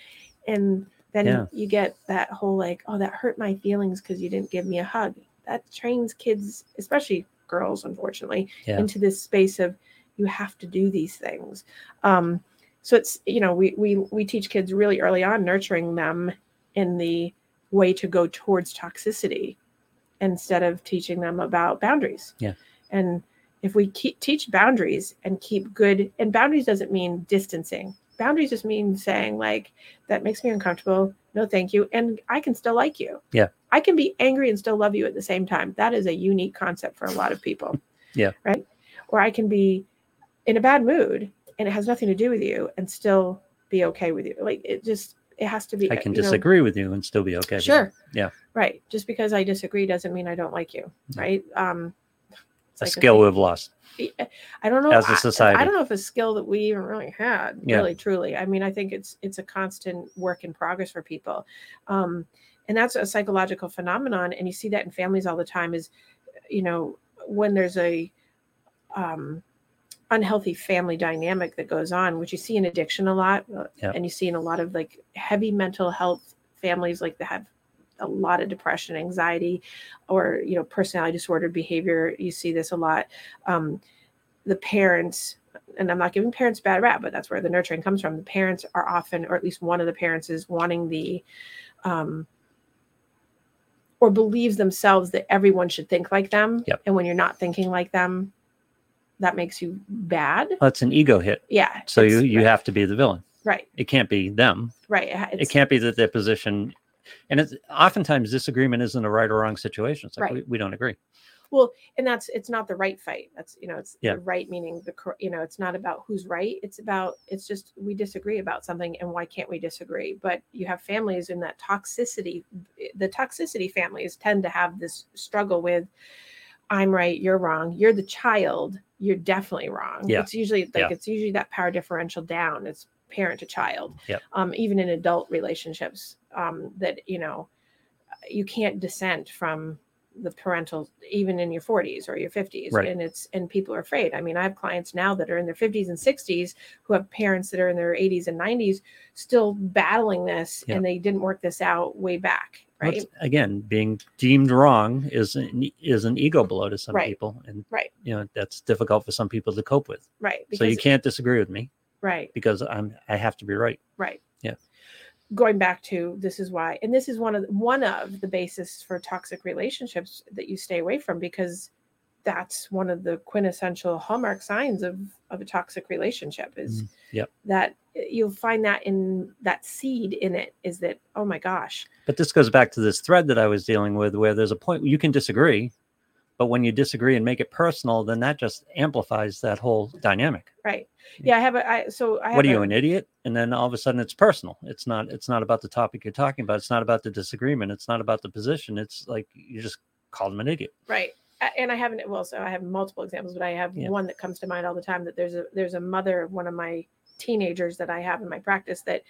and then Yeah. you get that whole like, oh, that hurt my feelings because you didn't give me a hug. That trains kids, especially girls, unfortunately, Yeah. into this space of you have to do these things. Um, so it's you know we we we teach kids really early on, nurturing them in the way to go towards toxicity instead of teaching them about boundaries. Yeah. And if we keep, teach boundaries and keep good, and boundaries doesn't mean distancing. Boundaries just mean saying like that makes me uncomfortable. No, thank you, and I can still like you. Yeah. I can be angry and still love you at the same time. That is a unique concept for a lot of people. Yeah. Right. Or I can be in a bad mood and it has nothing to do with you and still be okay with you. Like it just it has to be. I can you know, disagree with you and still be okay. with. Sure. Yeah. Right. Just because I disagree doesn't mean I don't like you. Yeah. Right. Um, it's A like skill we've lost. I don't know. as a I- society. I, don't know if a skill that we even really had. Yeah. Really, truly. I mean, I think it's it's a constant work in progress for people, um, and that's a psychological phenomenon. And you see that in families all the time. Is you know when there's a um, unhealthy family dynamic that goes on, which you see in addiction a lot, uh, Yeah. and you see in a lot of like heavy mental health families, like that have a lot of depression, anxiety, or you know personality disordered behavior. You see this a lot. Um, the parents, and I'm not giving parents bad rap, but that's where the nurturing comes from. The parents are often, or at least one of the parents is wanting the um, or believes themselves that everyone should think like them. Yep. And when you're not thinking like them, that makes you bad. That's an ego hit. Yeah. So you you right, have to be the villain. right, It can't be them. right. It, it can't be that their position and it's oftentimes disagreement isn't a right or wrong situation. It's like Right. we, we don't agree. well, and that's it's not the right fight. That's you know, it's Yeah. the right meaning the you know, it's not about who's right. It's about it's just we disagree about something, and why can't we disagree? But you have families in that toxicity. The toxicity families tend to have this struggle with. I'm right, you're wrong. You're the child. You're definitely wrong. Yeah. It's usually like Yeah. it's usually that power differential down. It's parent to child. Yep. Um, even in adult relationships, um, that you know, you can't dissent from the parental even in your 40s or your 50s Right. and it's and people are afraid i mean i have clients now that are in their 50s and 60s who have parents that are in their 80s and 90s still battling this and they didn't work this out way back right again, being deemed wrong is an, is an ego blow to some Right. people, and Right. you know that's difficult for some people to cope with. right so you can't disagree with me right because I'm I have to be right. right Yeah. going back to this is why and this is one of one of the basis for toxic relationships that you stay away from because that's one of the quintessential hallmark signs of of a toxic relationship is Mm, yep. that you'll find that in that seed in it is that oh my gosh. But this goes back to this thread that I was dealing with, where there's a point you can disagree, but when you disagree and make it personal, then that just amplifies that whole dynamic. right. Yeah. I have a i so i have what are a- you an idiot? And then all of a sudden it's personal. It's not it's not about the topic you're talking about. It's not about the disagreement. It's not about the position. It's like you just called him an idiot. Right and i haven't well so i have multiple examples but i have Yeah. one that comes to mind all the time that there's a there's a mother of one of my teenagers that i have in my practice that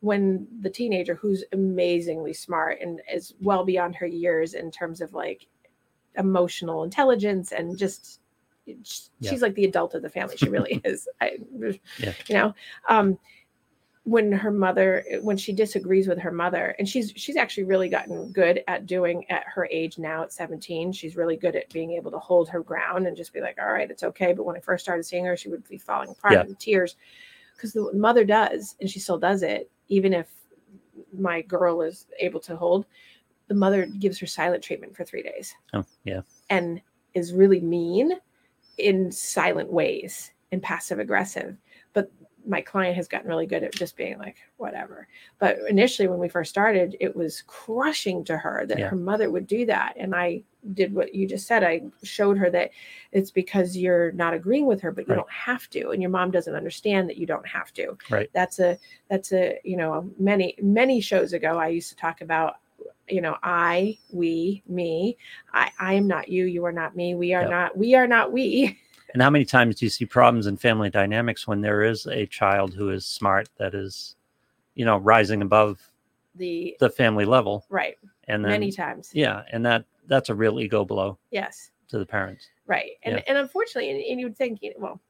when the teenager who's amazingly smart and is well beyond her years in terms of like emotional intelligence and just she's Yeah. like the adult of the family she really is I, Yeah. you know um when her mother when she disagrees with her mother and she's she's actually really gotten good at doing at her age now at 17 she's really good at being able to hold her ground and just be like all right it's okay but when i first started seeing her she would be falling apart Yeah. in tears because the mother does and she still does it even if my girl is able to hold the mother gives her silent treatment for three days Oh, yeah. and is really mean in silent ways and passive aggressive. But my client has gotten really good at just being like, whatever. But initially, when we first started, it was crushing to her that Yeah. her mother would do that. And I did what you just said. I showed her that it's because you're not agreeing with her, but you Right. don't have to. And your mom doesn't understand that you don't have to. Right. That's a, that's a, you know, many, many shows ago, I used to talk about you know i we me i i am not you you are not me we are Yep. not we are not we And how many times do you see problems in family dynamics when there is a child who is smart that is, you know, rising above the the family level, right. And then many times. Yeah, and that that's a real ego blow yes. to the parents. right. And Yeah. and unfortunately and, and you would think you know, well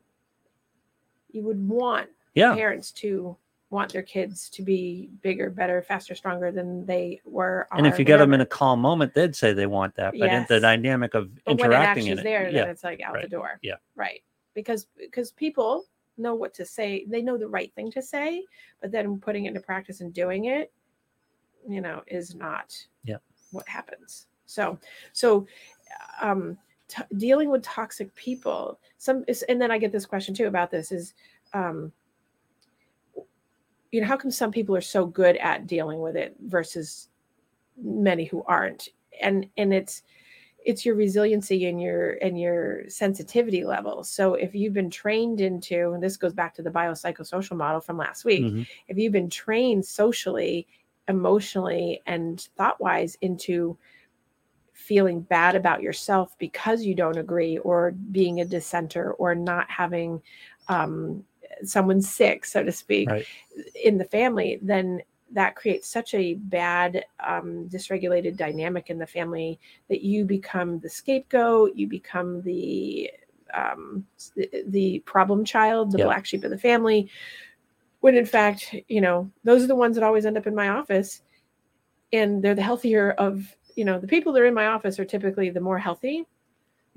you would want Yeah, parents to want their kids to be bigger better faster stronger than they were and if you get them in a calm moment, they'd say they want that. But in the dynamic of but when it interacting in is it, there yeah, then it's like out the door yeah. right because because people know what to say they know the right thing to say but then putting it into practice and doing it you know is not Yeah. what happens so so um t- dealing with toxic people some is, and then i get this question too about this is um you know how come some people are so good at dealing with it versus many who aren't and and it's it's your resiliency and your and your sensitivity level so if you've been trained into and this goes back to the biopsychosocial model from last week Mhm. if you've been trained socially emotionally and thought wise into feeling bad about yourself because you don't agree or being a dissenter or not having um, someone sick so to speak Right. in the family then that creates such a bad um, dysregulated dynamic in the family that you become the scapegoat you become the um, the, the problem child the Yep. black sheep of the family when in fact you know those are the ones that always end up in my office and they're the healthier of you know the people that are in my office are typically the more healthy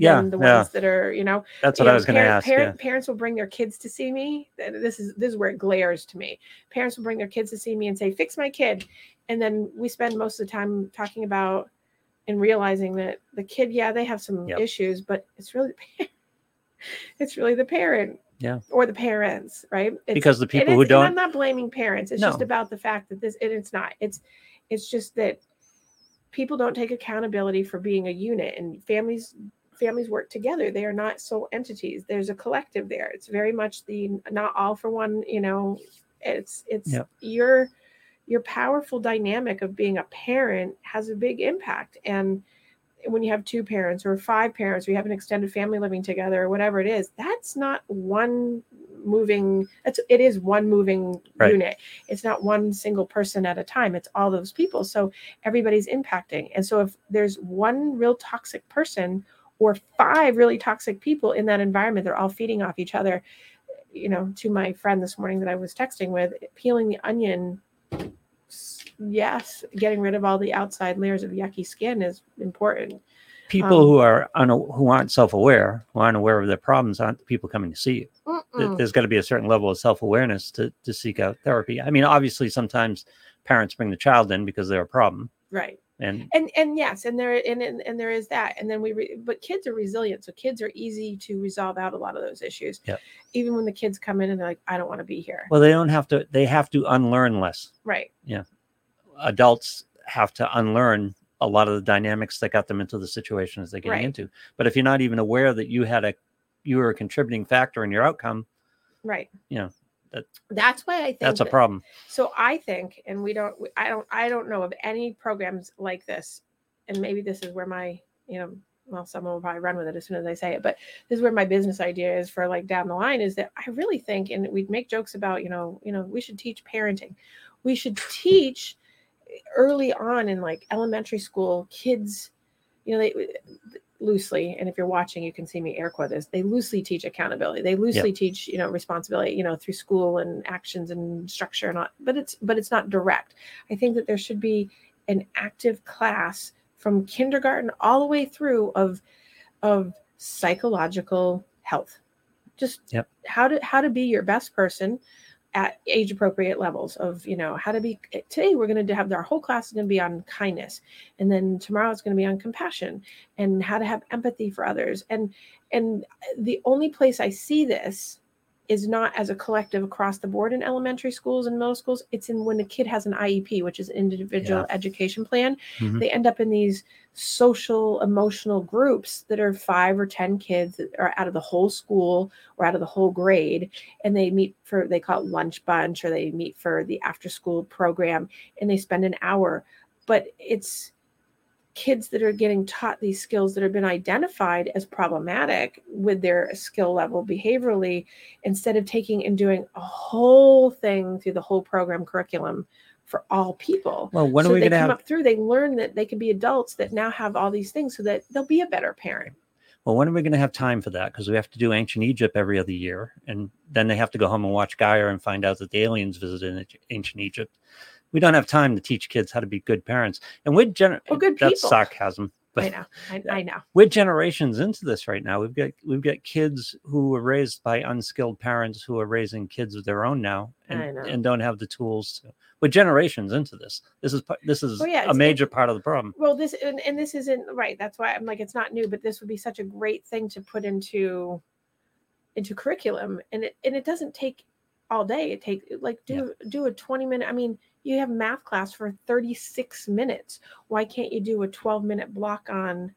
yeah, the yeah. ones that are you know That's you what I know, was going to ask. parent- Parents will bring their kids to see me. This is this is where it glares to me. Parents will bring their kids to see me and say, "Fix my kid," and then we spend most of the time talking about and realizing that the kid, yeah, they have some Yep. issues, but it's really the parent. it's really the parent, Yeah. or the parents, right? It's, because the people who don't I'm not blaming parents. It's just about the fact that this, and it's not. It's it's just that people don't take accountability for being a unit, and families families work together. They are not sole entities. There's a collective there. It's very much the not all for one. You know, it's it's Yep. your your powerful dynamic of being a parent has a big impact and when you have two parents or five parents or you have an extended family living together or whatever it is that's not one moving it's it is one moving Right. unit it's not one single person at a time it's all those people so everybody's impacting and so if there's one real toxic person or five really toxic people in that environment they're all feeding off each other you know to my friend this morning that i was texting with peeling the onion yes getting rid of all the outside layers of yucky skin is important people um, who are un- who aren't self-aware, who aren't aware of their problems, aren't the people coming to see you. Mm-mm. There's got to be a certain level of self-awareness to to seek out therapy. I mean, obviously, sometimes parents bring the child in because they're a problem, right and and and yes and there and and, and there is that and then we re, but kids are resilient so kids are easy to resolve out a lot of those issues Yep. even when the kids come in and they're like i don't want to be here well, they don't have to. They have to unlearn less. right Yeah. Adults have to unlearn a lot of the dynamics that got them into the situations they're getting Right. into. But if you're not even aware that you had a you were a contributing factor in your outcome, right You know, that- that's why i think that's a that- problem. So I think, and we don't, I don't, I don't know of any programs like this. And maybe this is where my, you know, well, someone will probably run with it as soon as I say it, but this is where my business idea is for like down the line is that I really think, and we'd make jokes about, you know, you know, we should teach parenting. We should teach early on in like elementary school kids, you know, they, loosely and if you're watching you can see me air quote this they loosely teach accountability. They loosely teach you know responsibility you know through school and actions and structure and all but it's but it's not direct. I think that there should be an active class from kindergarten all the way through of of psychological health. Just Yep. how to how to be your best person at age appropriate levels of you know how to be today we're going to have our whole class is going to be on kindness and then tomorrow it's going to be on compassion and how to have empathy for others and and the only place i see this is not as a collective across the board in elementary schools and middle schools it's in when a kid has an iep which is an individual Yeah. education plan Mhm. they end up in these social emotional groups that are five or ten kids that are out of the whole school or out of the whole grade and they meet for they call it lunch bunch or they meet for the after school program and they spend an hour but it's kids that are getting taught these skills that have been identified as problematic with their skill level behaviorally instead of taking and doing a whole thing through the whole program curriculum for all people Well, when so are we they going to come have? up through they learn that they can be adults that now have all these things so that they'll be a better parent Well, when are we going to have time for that? Because we have to do ancient Egypt every other year, and then they have to go home and watch Gaia and find out that the aliens visited ancient Egypt. We don't have time to teach kids how to be good parents, and we're gener- Or good that's people. sarcasm. i know I, I know we're generations into this right now. We've got we've got kids who were raised by unskilled parents who are raising kids of their own now, and, and don't have the tools. To, we're generations into this. This is this is Oh, yeah, a major part of the problem. well this and, and this isn't right that's why i'm like it's not new but this would be such a great thing to put into into curriculum and it and it doesn't take all day it take like do do a 20 minute i mean you have math class for 36 minutes. Why can't you do a 12 minute block on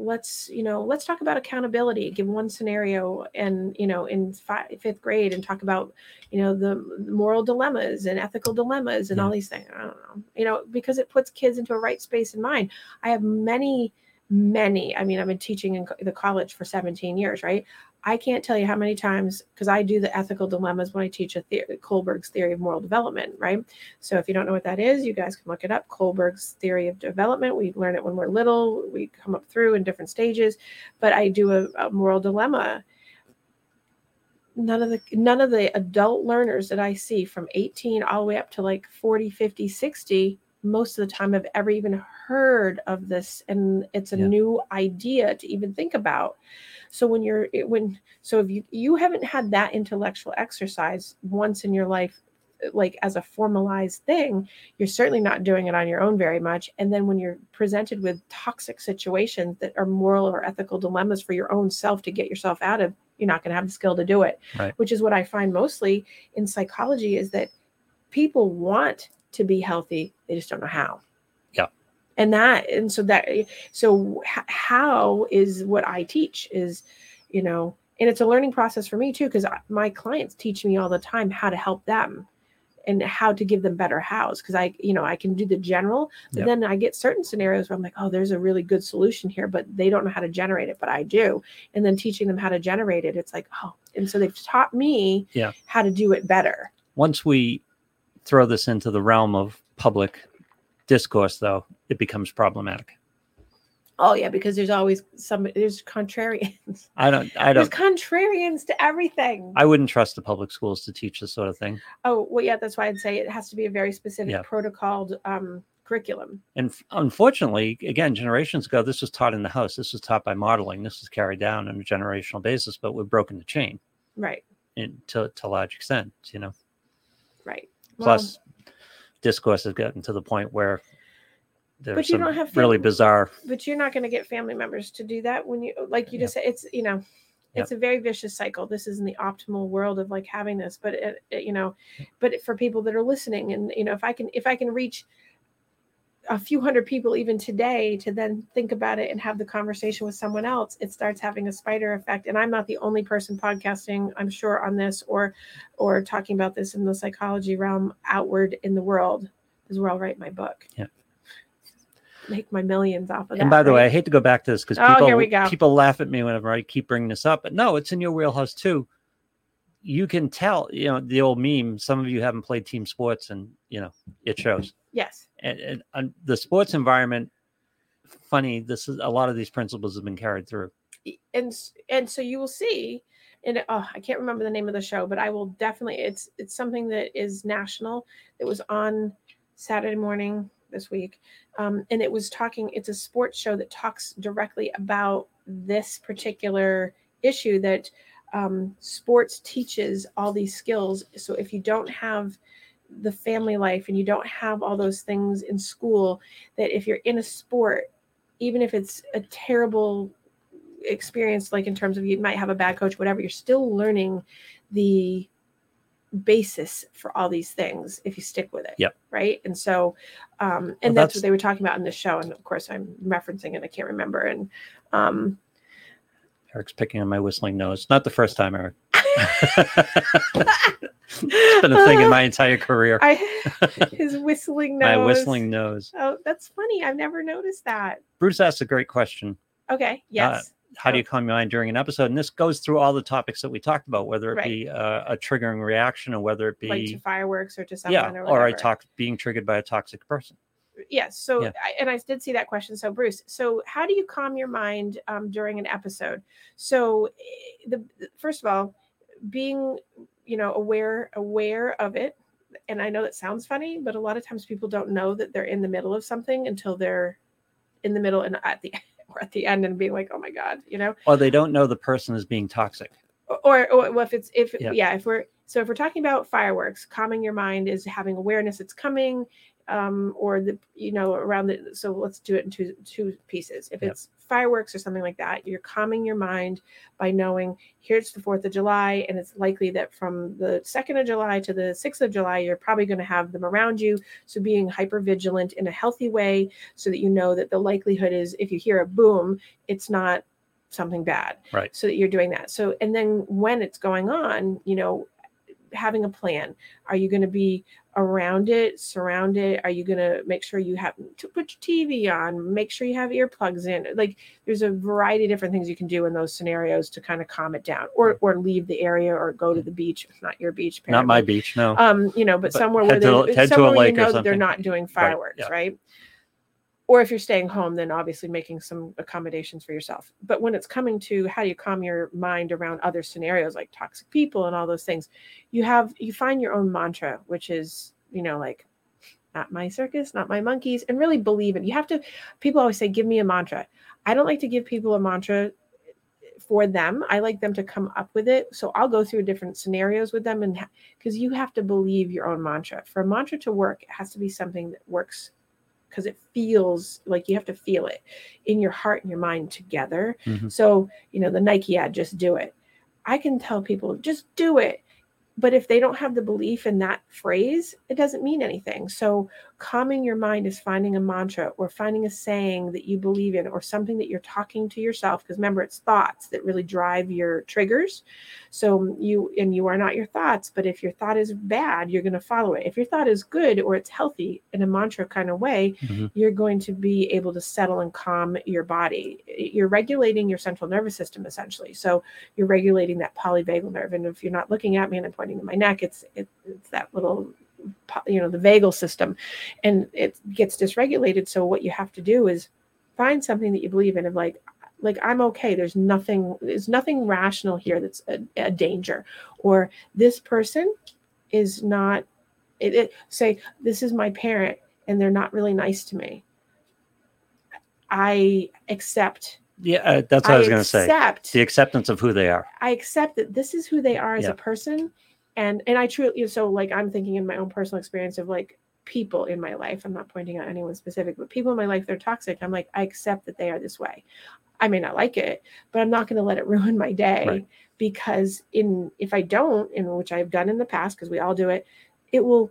let's you know let's talk about accountability give one scenario and you know in fi- fifth grade and talk about you know the moral dilemmas and ethical dilemmas and all these things. I don't know. You know because it puts kids into a right space in mind. I have many many i mean i've been teaching in the college for 17 years right i can't tell you how many times because i do the ethical dilemmas when i teach a theory kohlberg's theory of moral development right? So if you don't know what that is you guys can look it up kohlberg's theory of development. We learn it when we're little we come up through in different stages but i do a, a moral dilemma. None of the none of the adult learners that i see from 18 all the way up to like 40 50 60 most of the time have ever even heard of this and it's a Yeah. new idea to even think about so when you're it- when so if you you haven't had that intellectual exercise once in your life like as a formalized thing you're certainly not doing it on your own very much and then when you're presented with toxic situations that are moral or ethical dilemmas for your own self to get yourself out of you're not going to have the skill to do it Right. which is what i find mostly in psychology is that people want to be healthy they just don't know how Yeah. and that and so that so how is what i teach is you know and it's a learning process for me too because my clients teach me all the time how to help them and how to give them better hows because i you know i can do the general but Yep. then i get certain scenarios where i'm like oh there's a really good solution here but they don't know how to generate it but i do and then teaching them how to generate it it's like oh and so they've taught me Yeah. how to do it better Once we throw this into the realm of public discourse, though, it becomes problematic. oh yeah because there's always some there's contrarians I don't. I don't. There's contrarians to everything I wouldn't trust the public schools to teach this sort of thing. oh well yeah that's why i'd say it has to be a very specific Yeah. protocoled um curriculum And unfortunately, again, generations ago, this was taught in the house. This was taught by modeling. This was carried down on a generational basis, but we've broken the chain right in, to, to a large extent, you know. right Plus, discourse has gotten to the point where there's But you some don't have really bizarre. but you're not going to get family members to do that when you like you just said it's you know it's a very vicious cycle this isn't the optimal world of like having this but it, it, you know but for people that are listening and you know if i can if i can reach a few hundred people even today to then think about it and have the conversation with someone else it starts having a spider effect and i'm not the only person podcasting i'm sure on this or or talking about this in the psychology realm outward in the world because where i'll write my book Yeah. make my millions off of that And by the way, I hate to go back to this because Oh, people go. people laugh at me whenever I keep bringing this up. But no, it's in your wheelhouse too. You can tell, you know, the old meme. Some of you haven't played team sports, and you know it shows. Yes and, and, and the sports environment funny. This is a lot of these principles have been carried through. and and so you will see and oh i can't remember the name of the show but i will definitely it's it's something that is national it was on saturday morning this week um, and it was talking it's a sports show that talks directly about this particular issue that um, sports teaches all these skills so if you don't have the family life and you don't have all those things in school that if you're in a sport even if it's a terrible experience like in terms of you might have a bad coach whatever you're still learning the basis for all these things if you stick with it Yep. right and so um and Well, that's, that's- what they were talking about in the show and of course i'm referencing it i can't remember and um Eric's picking on my whistling nose. Not the first time, Eric. It's been a thing in my entire career. i his whistling nose My whistling nose. oh that's funny i've never noticed that Bruce asked a great question. okay yes How do you calm your mind during an episode? And this goes through all the topics that we talked about, whether it Right. be uh, a triggering reaction or whether it be like to fireworks or to someone yeah, or or talk being triggered by a toxic person. yes so Yeah. I, and i did see that question so bruce so how do you calm your mind um, during an episode so eh, the- first of all being you know aware aware of it and i know that sounds funny but a lot of times people don't know that they're in the middle of something until they're in the middle and at the or at the end and being like oh my god you know Or they don't know the person is being toxic. or, or well, if it's if Yeah. yeah. if we're so if we're talking about fireworks calming your mind is having awareness it's coming um or the you know around the so let's do it in two two pieces. If Yep. it's fireworks or something like that you're calming your mind by knowing here's the fourth of july and it's likely that from the second of july to the sixth of july you're probably going to have them around you. So being hyper vigilant in a healthy way so that you know that the likelihood is if you hear a boom it's not something bad. Right. so that you're doing that. So and then when it's going on you know having a plan. Are you going to be around it surround it. Are you going to make sure you have to put your tv on make sure you have earplugs in? Like there's a variety of different things you can do in those scenarios to kind of calm it down or or leave the area or go to the beach it's not your beach Not my beach, no. um you know but, But somewhere where they, to, somewhere you know that they're not doing fireworks yeah. right or if you're staying home then obviously making some accommodations for yourself. But when it's coming to how do you calm your mind around other scenarios like toxic people and all those things you have you find your own mantra which is you know like not my circus not my monkeys and really believe it. You have to people always say give me a mantra. I don't like to give people a mantra for them. I like them to come up with it. So i'll go through different scenarios with them and because you have to believe your own mantra. For a mantra to work it has to be something that works because it feels like you have to feel it in your heart and your mind together. Mhm. So, you know, the Nike ad, just do it. I can tell people, just do it. But if they don't have the belief in that phrase, it doesn't mean anything. So, calming your mind is finding a mantra or finding a saying that you believe in or something that you're talking to yourself. Because remember, it's thoughts that really drive your triggers. So, you and you are not your thoughts, but if your thought is bad, you're going to follow it. If your thought is good or it's healthy in a mantra kind of way, Mhm. you're going to be able to settle and calm your body. You're regulating your central nervous system essentially. So you're regulating that polyvagal nerve. And if you're not looking at me and I'm pointing to my neck, it's it, it's that little you know the vagal system and it gets dysregulated so what you have to do is find something that you believe in of like like i'm okay there's nothing there's nothing rational here that's a, a danger or this person is not it, it say this is my parent and they're not really nice to me i accept Yeah, uh, that's what I was going to say. accept The acceptance of who they are. I accept that this is who they are as Yeah. a person, and and I truly so like I'm thinking in my own personal experience of like people in my life. I'm not pointing out anyone specific, but people in my life they're toxic. I'm like I accept that they are this way. I may not like it, but I'm not going to let it ruin my day Right. because in if I don't, in which I've done in the past, because we all do it, it will.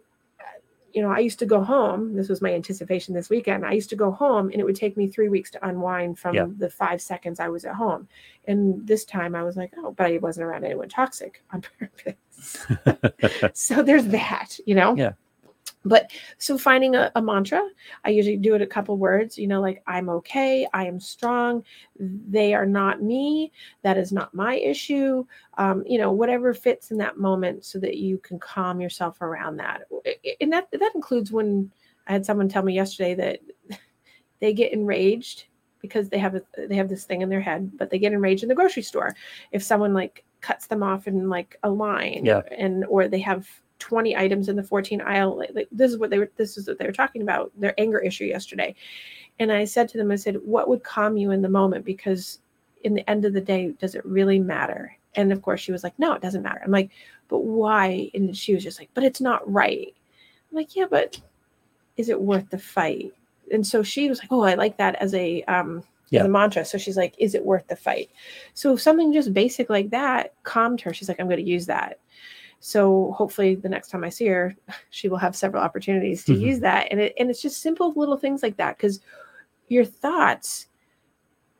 You know, I used to go home. This was my anticipation this weekend. I used to go home, and it would take me three weeks to unwind from Yeah. the five seconds I was at home. And this time I was like, oh, but I wasn't around anyone toxic on purpose. so there's that, you know? Yeah. But so finding a, a mantra, I usually do it a couple words, you know, like I'm okay, I am strong, they are not me, that is not my issue, um, you know, whatever fits in that moment so that you can calm yourself around that. And that that includes when I had someone tell me yesterday that they get enraged because they have a, they have this thing in their head, but they get enraged in the grocery store if someone like cuts them off in like a line, Yeah. and or they have 20 items in the 14 aisle. Like, this is what they were. This is what they were talking about their anger issue yesterday, and I said to them, I said, what would calm you in the moment because in the end of the day, does it really matter? And of course, she was like, no, it doesn't matter. I'm like, but why? And she was just like, but it's not right. I'm like, yeah, but is it worth the fight? And so she was like, oh, I like that as a um Yeah. a mantra. So she's like, is it worth the fight? So something just basic like that calmed her. She's like, I'm going to use that. So hopefully the next time I see her, she will have several opportunities to Mhm. use that. And it and it's just simple little things like that because your thoughts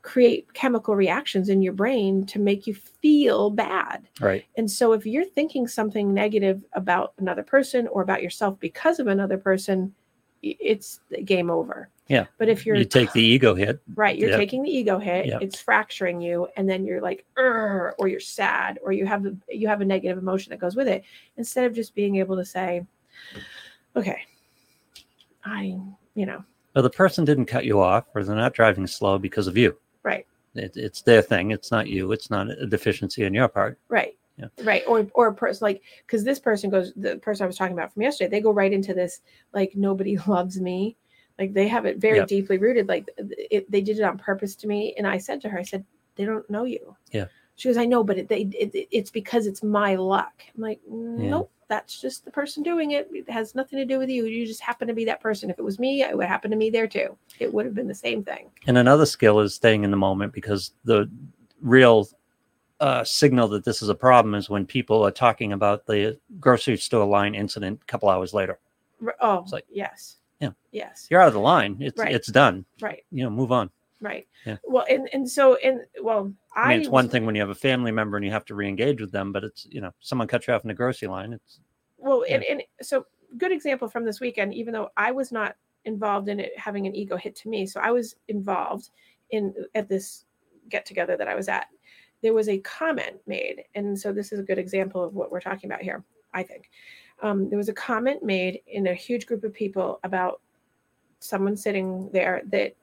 create chemical reactions in your brain to make you feel bad. Right. And so if you're thinking something negative about another person or about yourself because of another person, it's game over. Yeah. But if you're You take the ego hit. right, you're yeah. taking the ego hit, Yeah. it's fracturing you, and then you're like, or you're sad, or you have a, you have a negative emotion that goes with it. Instead of just being able to say, "Okay, I, you know, Well, the person didn't cut you off, or they're not driving slow because of you. right, It, it's their thing. It's not you. It's not a deficiency on your part. right Yeah. right or or a person like because this person goes the person i was talking about from yesterday they go right into this like nobody loves me like they have it very Yep. deeply rooted like it, they did it on purpose to me and i said to her i said they don't know you. Yeah. she goes i know but it, they, it, it's because it's my luck. I'm like nope that's just the person doing it. It has nothing to do with you. You just happen to be that person. If it was me it would happen to me there too. It would have been the same thing. And another skill is staying in the moment because the real uh, signal that this is a problem is when people are talking about the grocery store line incident a couple hours later. Oh It's like- yes Yeah. yes You're out of the line. It's Right. it's done. right You know, move on. right Yeah. well and and so and well I mean, it's one thing when you have a family member and you have to re-engage with them, but it's you know, someone cuts you off in the grocery line. It's well and, and so good example from this weekend even though i was not involved in it having an ego hit to me so i was involved in at this get together that i was at there was a comment made and so this is a good example of what we're talking about here i think um, there was a comment made in a huge group of people about someone sitting there that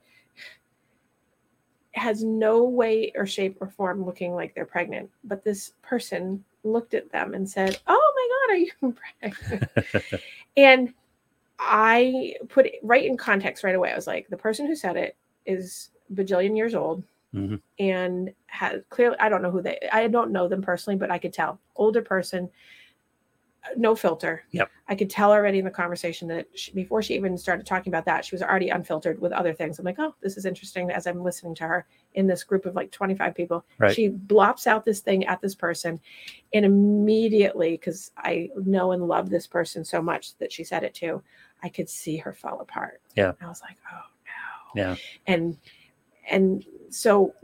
has no way or shape or form looking like they're pregnant but this person looked at them and said oh my god are you pregnant and I put it right in context right away. I was like, the person who said it is bajillion years old Mhm. and has clearly, I don't know who they, I don't know them personally, but I could tell older person, no filter. Yep. I could tell already in the conversation that she, before she even started talking about that, she was already unfiltered with other things. I'm like, oh, this is interesting as I'm listening to her in this group of like 25 people. Right. She blops out this thing at this person and immediately, because I know and love this person so much that she said it to, I could see her fall apart. Yeah. I was like, oh no. Yeah. And and so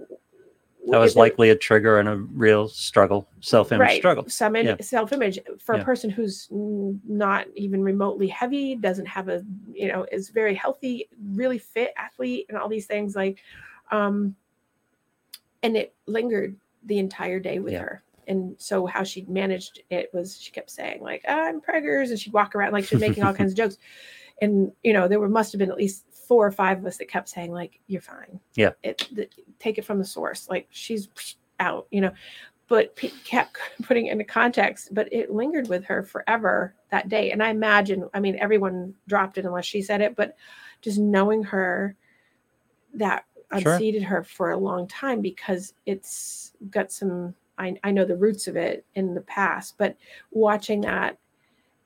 that was likely a trigger and a real struggle, self-image struggle. Some Yeah. self-image for Yeah. a person who's not even remotely heavy, doesn't have a, you know, is very healthy, really fit athlete, and all these things like, um, and it lingered the entire day with Yeah. her. And so how she managed it was she kept saying like I'm preggers, and she'd walk around like she was making all kinds of jokes. And you know there were must have been at least four or five of us that kept saying like you're fine. Yeah. It the, take it from the source. Like she's out. You know but kept putting it into context but it lingered with her forever that day and i imagine i mean everyone dropped it unless she said it but just knowing her that Sure. unseated her for a long time because it's got some I, I know the roots of it in the past but watching that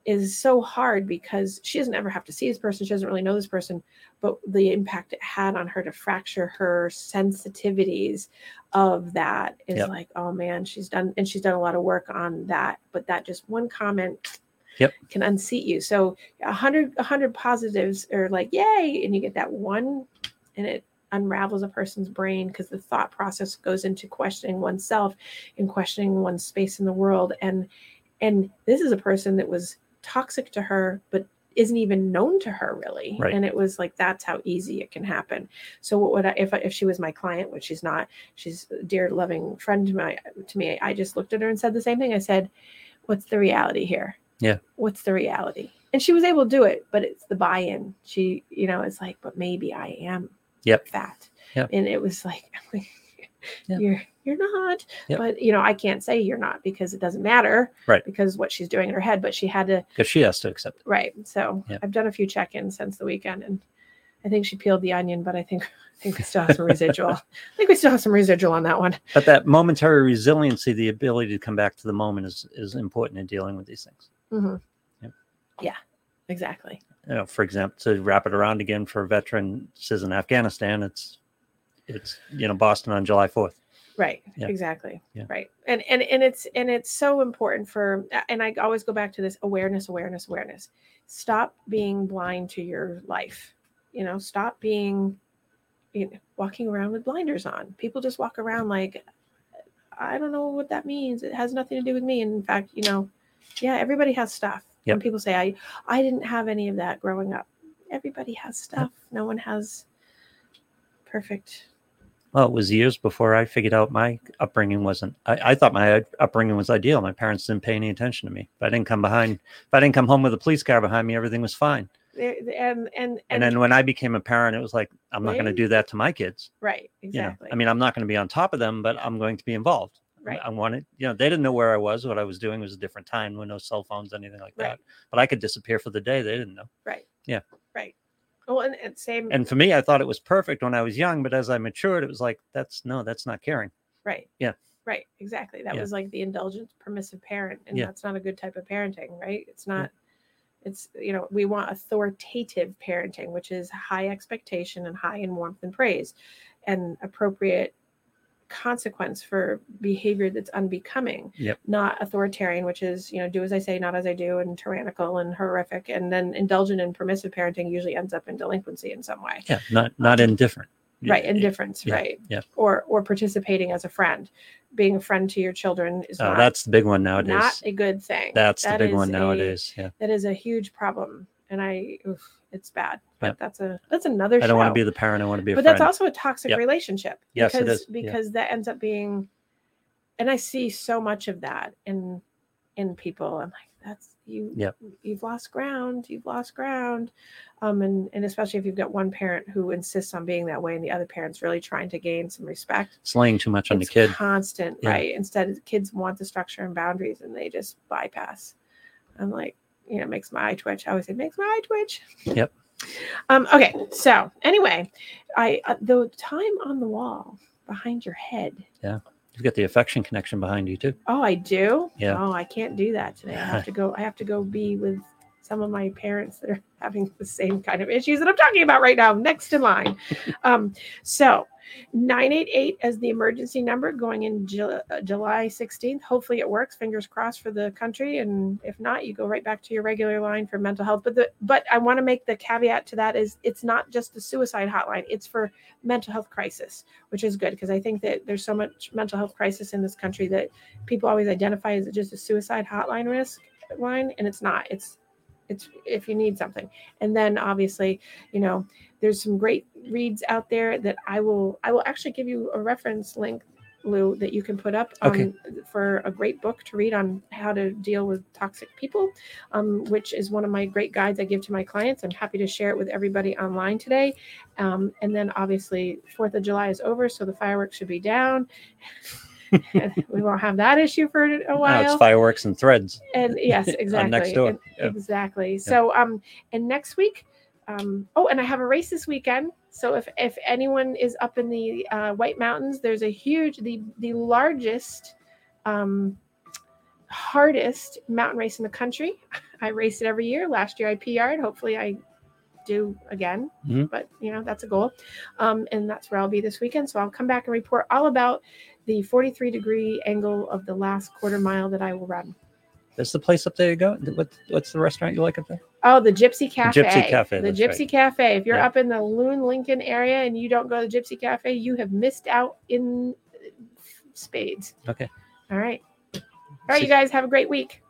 is so hard because she doesn't ever have to see this person she doesn't really know this person but the impact it had on her to fracture her sensitivities of that is Yep. like oh man she's done and she's done a lot of work on that but that just one comment Yep. can unseat you so a hundred a hundred positives are like yay and you get that one and it unravels a person's brain because the thought process goes into questioning oneself and questioning one's space in the world and and this is a person that was toxic to her but isn't even known to her really Right. and it was like that's how easy it can happen so what would i if, I, if she was my client which she's not she's a dear loving friend to my to me i just looked at her and said the same thing i said what's the reality here Yeah. what's the reality and she was able to do it but it's the buy-in she you know it's like but maybe i am Yep. fat. Yep. And it was like, Yeah. you're you're not. Yep. But you know, I can't say you're not because it doesn't matter. Right. Because what she's doing in her head, but she had to Because she has to accept it. right. So Yep. I've done a few check-ins since the weekend and I think she peeled the onion, but I think I think we still have some residual. I think we still have some residual on that one. But that momentary resiliency, the ability to come back to the moment, is is important in dealing with these things. Mhm. Yep. Yeah, exactly. You know, for example, to wrap it around again for veteran veterans in Afghanistan, it's it's you know Boston on July fourth. Right. Yeah. Exactly. Yeah. Right. And and and it's and it's so important for and I always go back to this awareness, awareness, awareness. Stop being blind to your life. You know, stop being you know, walking around with blinders on. People just walk around like I don't know what that means. It has nothing to do with me. And in fact, you know, yeah, everybody has stuff. When Yep. people say I I didn't have any of that growing up. Everybody has stuff. No one has perfect Well, it was years before I figured out my upbringing wasn't. I, I thought my upbringing was ideal. My parents didn't pay any attention to me. If I didn't come behind, if I didn't come home with a police car behind me, everything was fine. there- um, and and And, then when I became a parent, it was like, I'm not going to do that to my kids. right You exactly know, I mean, I'm not going to be on top of them, but I'm going to be involved. Right. I wanted, you know, they didn't know where I was. What I was doing was a different time with no cell phones, anything like Right. that. But I could disappear for the day. They didn't know. right Yeah. Well and, and same And for me, I thought it was perfect when I was young. But as I matured, it was like, that's no, that's not caring. right Yeah. right exactly that Yeah. was like the indulgent permissive parent and Yeah. that's not a good type of parenting right it's not it's you know we want authoritative parenting which is high expectation and high in warmth and praise and appropriate consequence for behavior that's unbecoming Yep. not authoritarian which is you know do as i say not as i do and tyrannical and horrific and then indulgent and permissive parenting usually ends up in delinquency in some way Yeah. Not, not um, indifferent. right indifference yeah, right yeah. or or participating as a friend being a friend to your children is Oh, not, that's the big one nowadays. not a good thing that's the big one a- nowadays. Yeah. that is a huge problem and i oof, it's bad but Yeah. that's a that's another I don't want to be the parent. I want to be a but friend. that's also a toxic Yep. relationship Yes, it because is. Yeah. because that ends up being and i see so much of that in in people i'm like that's you Yep. you've lost ground you've lost ground um and and especially if you've got one parent who insists on being that way and the other parent's really trying to gain some respect it's laying too much on the kid. constant Yeah. right instead kids want the structure and boundaries and they just bypass i'm like you know makes my eye twitch i always say makes my eye twitch Yep. um okay so anyway i uh, the time on the wall behind your head Yeah, You've got the affection connection behind you too. oh i do Yeah. oh i can't do that today i have to go i have to go be with some of my parents that are having the same kind of issues that i'm talking about right now next in line um so 988 as the emergency number going in Ju- uh, July 16th. Hopefully it works. Fingers crossed for the country. And if not, you go right back to your regular line for mental health. But the but I want to make the caveat to that is it's not just the suicide hotline. It's for mental health crisis, which is good because I think that there's so much mental health crisis in this country that people always identify as just a suicide hotline risk line, and it's not. It's it's if you need something. And then obviously, you know, there's some great reads out there that I will I will actually give you a reference link Lou that you can put up um, Okay. for a great book to read on how to deal with toxic people, um, which is one of my great guides I give to my clients. I'm happy to share it with everybody online today. Um, and then obviously Fourth of July is over, so the fireworks should be down. We won't have that issue for a Now while. it's fireworks and threads. and yes exactly next door. exactly. So um and next week um oh and i have a race this weekend. So if if anyone is up in the uh, white mountains there's a huge the the largest um hardest mountain race in the country. I race it every year. Last year i pr'd hopefully i do again. Mhm. but you know that's a goal. Um, and that's where i'll be this weekend. So i'll come back and report all about the 43 degree angle of the last quarter mile that i will run There's the place up there you go. What, what's the restaurant you like up there? Oh, the Gypsy Cafe. Gypsy Cafe, The Gypsy right. Cafe. If you're Yeah. up in the Loon Lincoln area and you don't go to the Gypsy Cafe, you have missed out in spades. Okay. All right. All right, you guys have a great week.